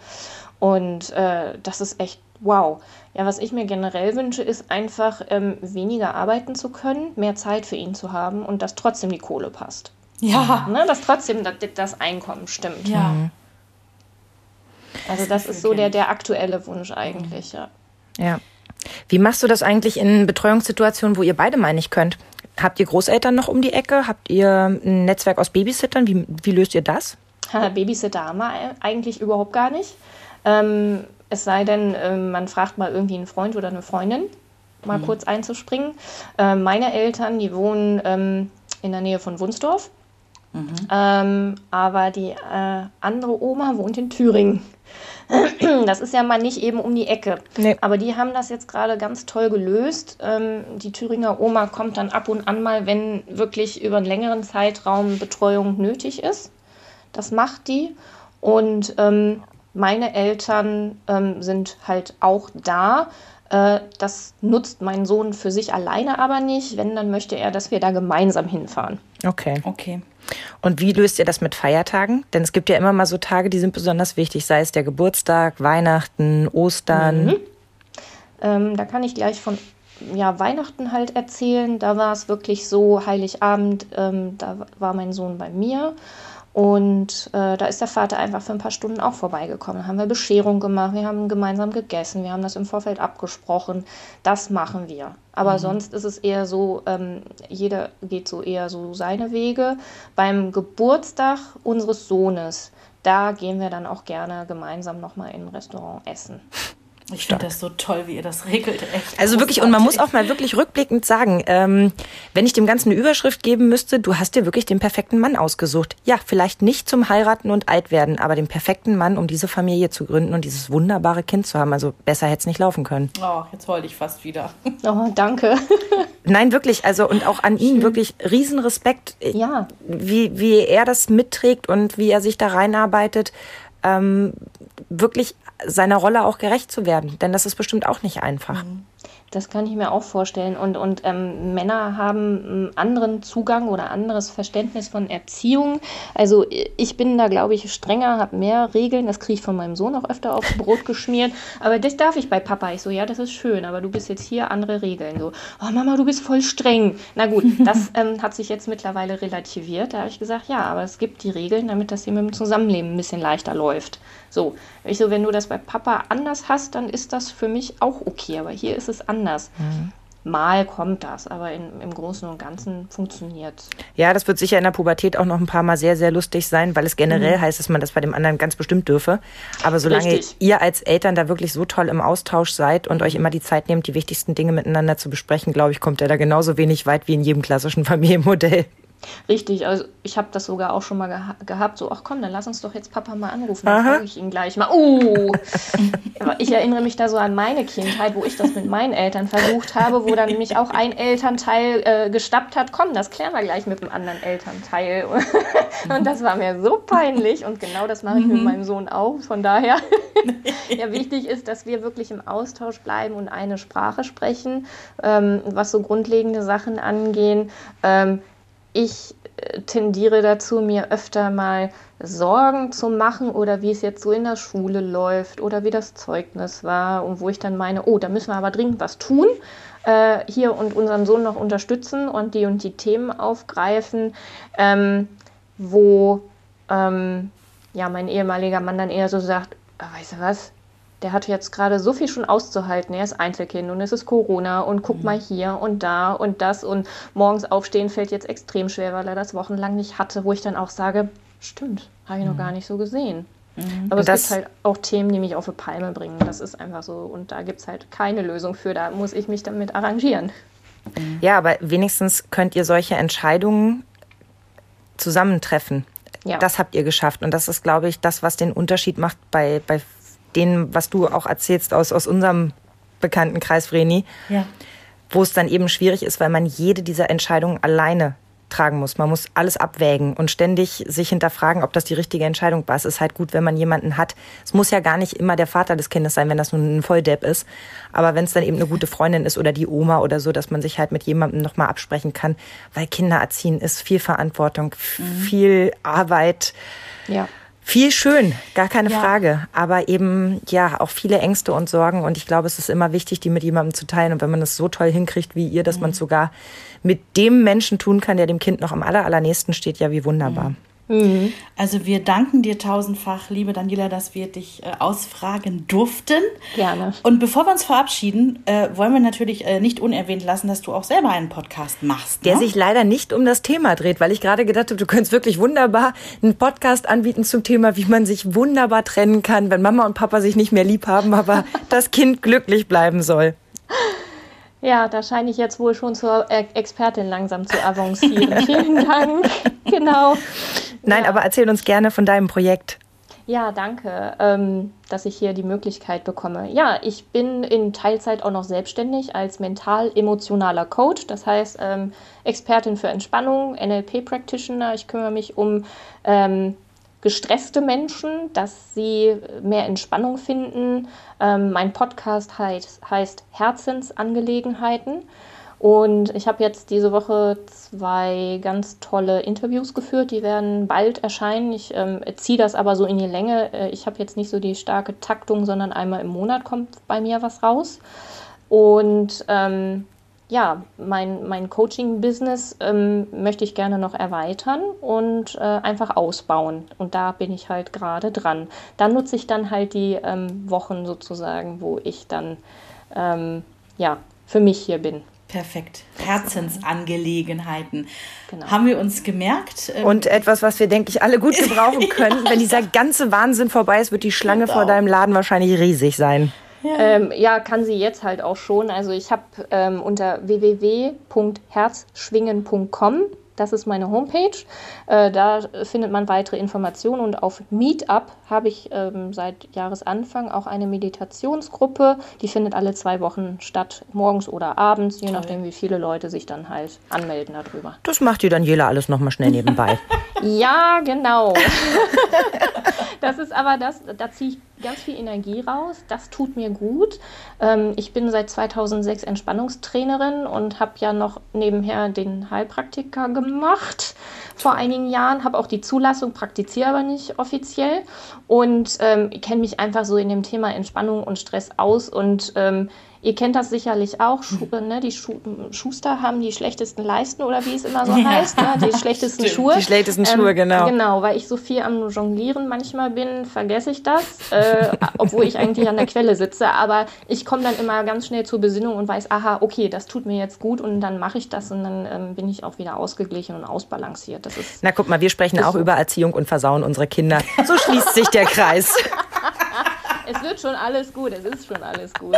Und äh, das ist echt wow. Ja, was ich mir generell wünsche, ist einfach ähm, weniger arbeiten zu können, mehr Zeit für ihn zu haben und dass trotzdem die Kohle passt. Ja. Ne? Dass trotzdem das, das Einkommen stimmt. Ja. Mhm. Also das ist so der, der aktuelle Wunsch eigentlich, ja. Ja. Wie machst du das eigentlich in Betreuungssituationen, wo ihr beide mal nicht könnt? Habt ihr Großeltern noch um die Ecke? Habt ihr ein Netzwerk aus Babysittern? Wie, wie löst ihr das? Babysitter haben wir eigentlich überhaupt gar nicht. Ähm, es sei denn, äh, man fragt mal irgendwie einen Freund oder eine Freundin, mal mhm. kurz einzuspringen. Äh, meine Eltern, die wohnen ähm, in der Nähe von Wunsdorf. Mhm. Ähm, aber die äh, andere Oma wohnt in Thüringen. (clears throat) Das ist ja mal nicht eben um die Ecke. Nee. Aber die haben das jetzt gerade ganz toll gelöst. Ähm, die Thüringer Oma kommt dann ab und an mal, wenn wirklich über einen längeren Zeitraum Betreuung nötig ist. Das macht die. Und ähm, meine Eltern ähm, sind halt auch da. Äh, das nutzt mein Sohn für sich alleine aber nicht. Wenn, dann möchte er, dass wir da gemeinsam hinfahren. Okay. Okay. Und wie löst ihr das mit Feiertagen? Denn es gibt ja immer mal so Tage, die sind besonders wichtig, sei es der Geburtstag, Weihnachten, Ostern. Mhm. Ähm, da kann ich gleich von ja, Weihnachten halt erzählen. Da war es wirklich so, Heiligabend, ähm, da war mein Sohn bei mir. Und äh, da ist der Vater einfach für ein paar Stunden auch vorbeigekommen. Da haben wir Bescherung gemacht, wir haben gemeinsam gegessen, wir haben das im Vorfeld abgesprochen. Das machen wir. Aber mhm. sonst ist es eher so, ähm, jeder geht so eher so seine Wege. Beim Geburtstag unseres Sohnes, da gehen wir dann auch gerne gemeinsam nochmal in ein Restaurant essen. Ich finde das so toll, wie ihr das regelt. Echt also wirklich, und man muss auch mal wirklich rückblickend sagen, ähm, wenn ich dem Ganzen eine Überschrift geben müsste, du hast dir wirklich den perfekten Mann ausgesucht. Ja, vielleicht nicht zum Heiraten und alt werden, aber den perfekten Mann, um diese Familie zu gründen und dieses wunderbare Kind zu haben. Also besser hätte es nicht laufen können. Oh, jetzt heul ich fast wieder. (laughs) Oh, danke. (laughs) Nein, wirklich, also und auch an ihn wirklich Riesenrespekt, ja. wie, wie er das mitträgt und wie er sich da reinarbeitet. Ähm, wirklich seiner Rolle auch gerecht zu werden. Denn das ist bestimmt auch nicht einfach. Mhm. Das kann ich mir auch vorstellen. Und, und ähm, Männer haben einen anderen Zugang oder anderes Verständnis von Erziehung. Also ich bin da, glaube ich, strenger, habe mehr Regeln. Das kriege ich von meinem Sohn auch öfter aufs (laughs) Brot geschmiert. Aber das darf ich bei Papa. Ich so, ja, das ist schön, aber du bist jetzt hier andere Regeln. So, oh Mama, du bist voll streng. Na gut, (laughs) das ähm, hat sich jetzt mittlerweile relativiert. Da habe ich gesagt, ja, aber es gibt die Regeln, damit das hier mit dem Zusammenleben ein bisschen leichter läuft. So, ich so, wenn du das bei Papa anders hast, dann ist das für mich auch okay, aber hier ist es anders. Mhm. Mal kommt das, aber in, im Großen und Ganzen funktioniert es. Ja, das wird sicher in der Pubertät auch noch ein paar Mal sehr, sehr lustig sein, weil es generell mhm. heißt, dass man das bei dem anderen ganz bestimmt dürfe. Aber solange Richtig. ihr als Eltern da wirklich so toll im Austausch seid und euch immer die Zeit nehmt, die wichtigsten Dinge miteinander zu besprechen, glaube ich, kommt er da genauso wenig weit wie in jedem klassischen (laughs) Familienmodell. Richtig, also ich habe das sogar auch schon mal geha gehabt, so, ach komm, dann lass uns doch jetzt Papa mal anrufen, dann frage ich ihn gleich mal. Uh, (laughs) ich erinnere mich da so an meine Kindheit, wo ich das mit meinen Eltern versucht habe, wo dann mich auch ein Elternteil äh, gestappt hat, komm, das klären wir gleich mit dem anderen Elternteil. (laughs) und das war mir so peinlich und genau das mache ich mit mhm. meinem Sohn auch, von daher, (laughs) ja, wichtig ist, dass wir wirklich im Austausch bleiben und eine Sprache sprechen, ähm, was so grundlegende Sachen angehen. Ähm, ich äh, tendiere dazu, mir öfter mal Sorgen zu machen oder wie es jetzt so in der Schule läuft oder wie das Zeugnis war und wo ich dann meine, oh, da müssen wir aber dringend was tun äh, hier und unseren Sohn noch unterstützen und die und die Themen aufgreifen, ähm, wo ähm, ja mein ehemaliger Mann dann eher so sagt, ah, weißt du was, der hat jetzt gerade so viel schon auszuhalten. Er ist Einzelkind und es ist Corona und guck mhm. mal hier und da und das und morgens aufstehen fällt jetzt extrem schwer, weil er das wochenlang nicht hatte, wo ich dann auch sage, stimmt, habe ich mhm. noch gar nicht so gesehen. Mhm. Aber es das, gibt halt auch Themen, die mich auf eine Palme bringen. Das ist einfach so. Und da gibt es halt keine Lösung für. Da muss ich mich damit arrangieren. Ja, aber wenigstens könnt ihr solche Entscheidungen zusammentreffen. Ja. Das habt ihr geschafft. Und das ist, glaube ich, das, was den Unterschied macht bei, bei dem, was du auch erzählst aus, aus unserem Bekanntenkreis, Vreni, ja. wo es dann eben schwierig ist, weil man jede dieser Entscheidungen alleine tragen muss. Man muss alles abwägen und ständig sich hinterfragen, ob das die richtige Entscheidung war. Es ist halt gut, wenn man jemanden hat. Es muss ja gar nicht immer der Vater des Kindes sein, wenn das nun ein Volldepp ist. Aber wenn es dann eben eine gute Freundin ist oder die Oma oder so, dass man sich halt mit jemandem nochmal absprechen kann. Weil Kinder erziehen ist viel Verantwortung, mhm. viel Arbeit. Ja. Viel schön, gar keine ja. Frage. Aber eben, ja, auch viele Ängste und Sorgen. Und ich glaube, es ist immer wichtig, die mit jemandem zu teilen. Und wenn man es so toll hinkriegt wie ihr, dass mhm. man es sogar mit dem Menschen tun kann, der dem Kind noch am aller, allernächsten steht, ja, wie wunderbar. Mhm. Mhm. Also wir danken dir tausendfach, liebe Daniela, dass wir dich äh, ausfragen durften. Gerne. Und bevor wir uns verabschieden, äh, wollen wir natürlich äh, nicht unerwähnt lassen, dass du auch selber einen Podcast machst. Ne? Der sich leider nicht um das Thema dreht, weil ich gerade gedacht habe, du könntest wirklich wunderbar einen Podcast anbieten zum Thema, wie man sich wunderbar trennen kann, wenn Mama und Papa sich nicht mehr lieb haben, aber (laughs) das Kind glücklich bleiben soll. Ja, da scheine ich jetzt wohl schon zur Expertin langsam zu avancieren. (laughs) Vielen Dank. Genau. Nein, ja. aber erzähl uns gerne von deinem Projekt. Ja, danke, ähm, dass ich hier die Möglichkeit bekomme. Ja, ich bin in Teilzeit auch noch selbstständig als mental-emotionaler Coach, das heißt ähm, Expertin für Entspannung, NLP-Practitioner. Ich kümmere mich um ähm, gestresste Menschen, dass sie mehr Entspannung finden. Ähm, mein Podcast heißt, heißt Herzensangelegenheiten. Und ich habe jetzt diese Woche zwei ganz tolle Interviews geführt, die werden bald erscheinen. Ich ähm, ziehe das aber so in die Länge. Äh, ich habe jetzt nicht so die starke Taktung, sondern einmal im Monat kommt bei mir was raus. Und ähm, ja, mein, mein Coaching-Business ähm, möchte ich gerne noch erweitern und äh, einfach ausbauen. Und da bin ich halt gerade dran. Da nutze ich dann halt die ähm, Wochen sozusagen, wo ich dann ähm, ja, für mich hier bin. Perfekt. Herzensangelegenheiten. Genau. Haben wir uns gemerkt. Ähm, Und etwas, was wir, denke ich, alle gut (laughs) gebrauchen können. Wenn dieser ganze Wahnsinn vorbei ist, wird die Schlange genau. vor deinem Laden wahrscheinlich riesig sein. Ja. Ähm, ja, kann sie jetzt halt auch schon. Also ich habe ähm, unter www.herzschwingen.com das ist meine Homepage. Äh, da findet man weitere Informationen und auf Meetup habe ich ähm, seit Jahresanfang auch eine Meditationsgruppe. Die findet alle zwei Wochen statt, morgens oder abends, je Toll. nachdem, wie viele Leute sich dann halt anmelden darüber. Das macht die Daniela alles nochmal schnell nebenbei. (laughs) ja, genau. (laughs) das ist aber das, da ziehe ich ganz viel Energie raus. Das tut mir gut. Ähm, ich bin seit 2006 Entspannungstrainerin und habe ja noch nebenher den Heilpraktiker gemacht vor einigen Jahren. Habe auch die Zulassung, praktiziere aber nicht offiziell und ähm, kenne mich einfach so in dem Thema Entspannung und Stress aus und ähm, Ihr kennt das sicherlich auch. Schu hm. ne, die Schu Schuster haben die schlechtesten Leisten oder wie es immer so ja. heißt. Ne? Die (laughs) schlechtesten Schuhe. Die schlechtesten Schuhe, ähm, genau. Genau, weil ich so viel am Jonglieren manchmal bin, vergesse ich das. Äh, (laughs) obwohl ich eigentlich an der Quelle sitze. Aber ich komme dann immer ganz schnell zur Besinnung und weiß, aha, okay, das tut mir jetzt gut und dann mache ich das und dann ähm, bin ich auch wieder ausgeglichen und ausbalanciert. Das ist, Na guck mal, wir sprechen auch so. über Erziehung und versauen unsere Kinder. So schließt sich der Kreis. (laughs) es wird schon alles gut, es ist schon alles gut.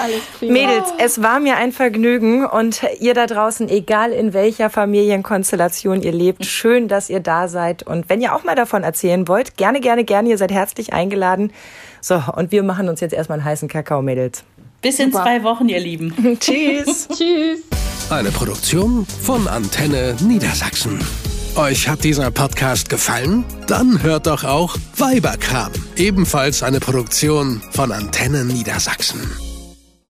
Alles prima. Mädels, es war mir ein Vergnügen und ihr da draußen, egal in welcher Familienkonstellation ihr lebt, schön, dass ihr da seid. Und wenn ihr auch mal davon erzählen wollt, gerne, gerne, gerne, ihr seid herzlich eingeladen. So, und wir machen uns jetzt erstmal einen heißen Kakao, Mädels. Bis in Super. zwei Wochen, ihr Lieben. (laughs) (laughs) Tschüss. Tschüss. Eine Produktion von Antenne Niedersachsen. Euch hat dieser Podcast gefallen? Dann hört doch auch Weiberkram, ebenfalls eine Produktion von Antenne Niedersachsen.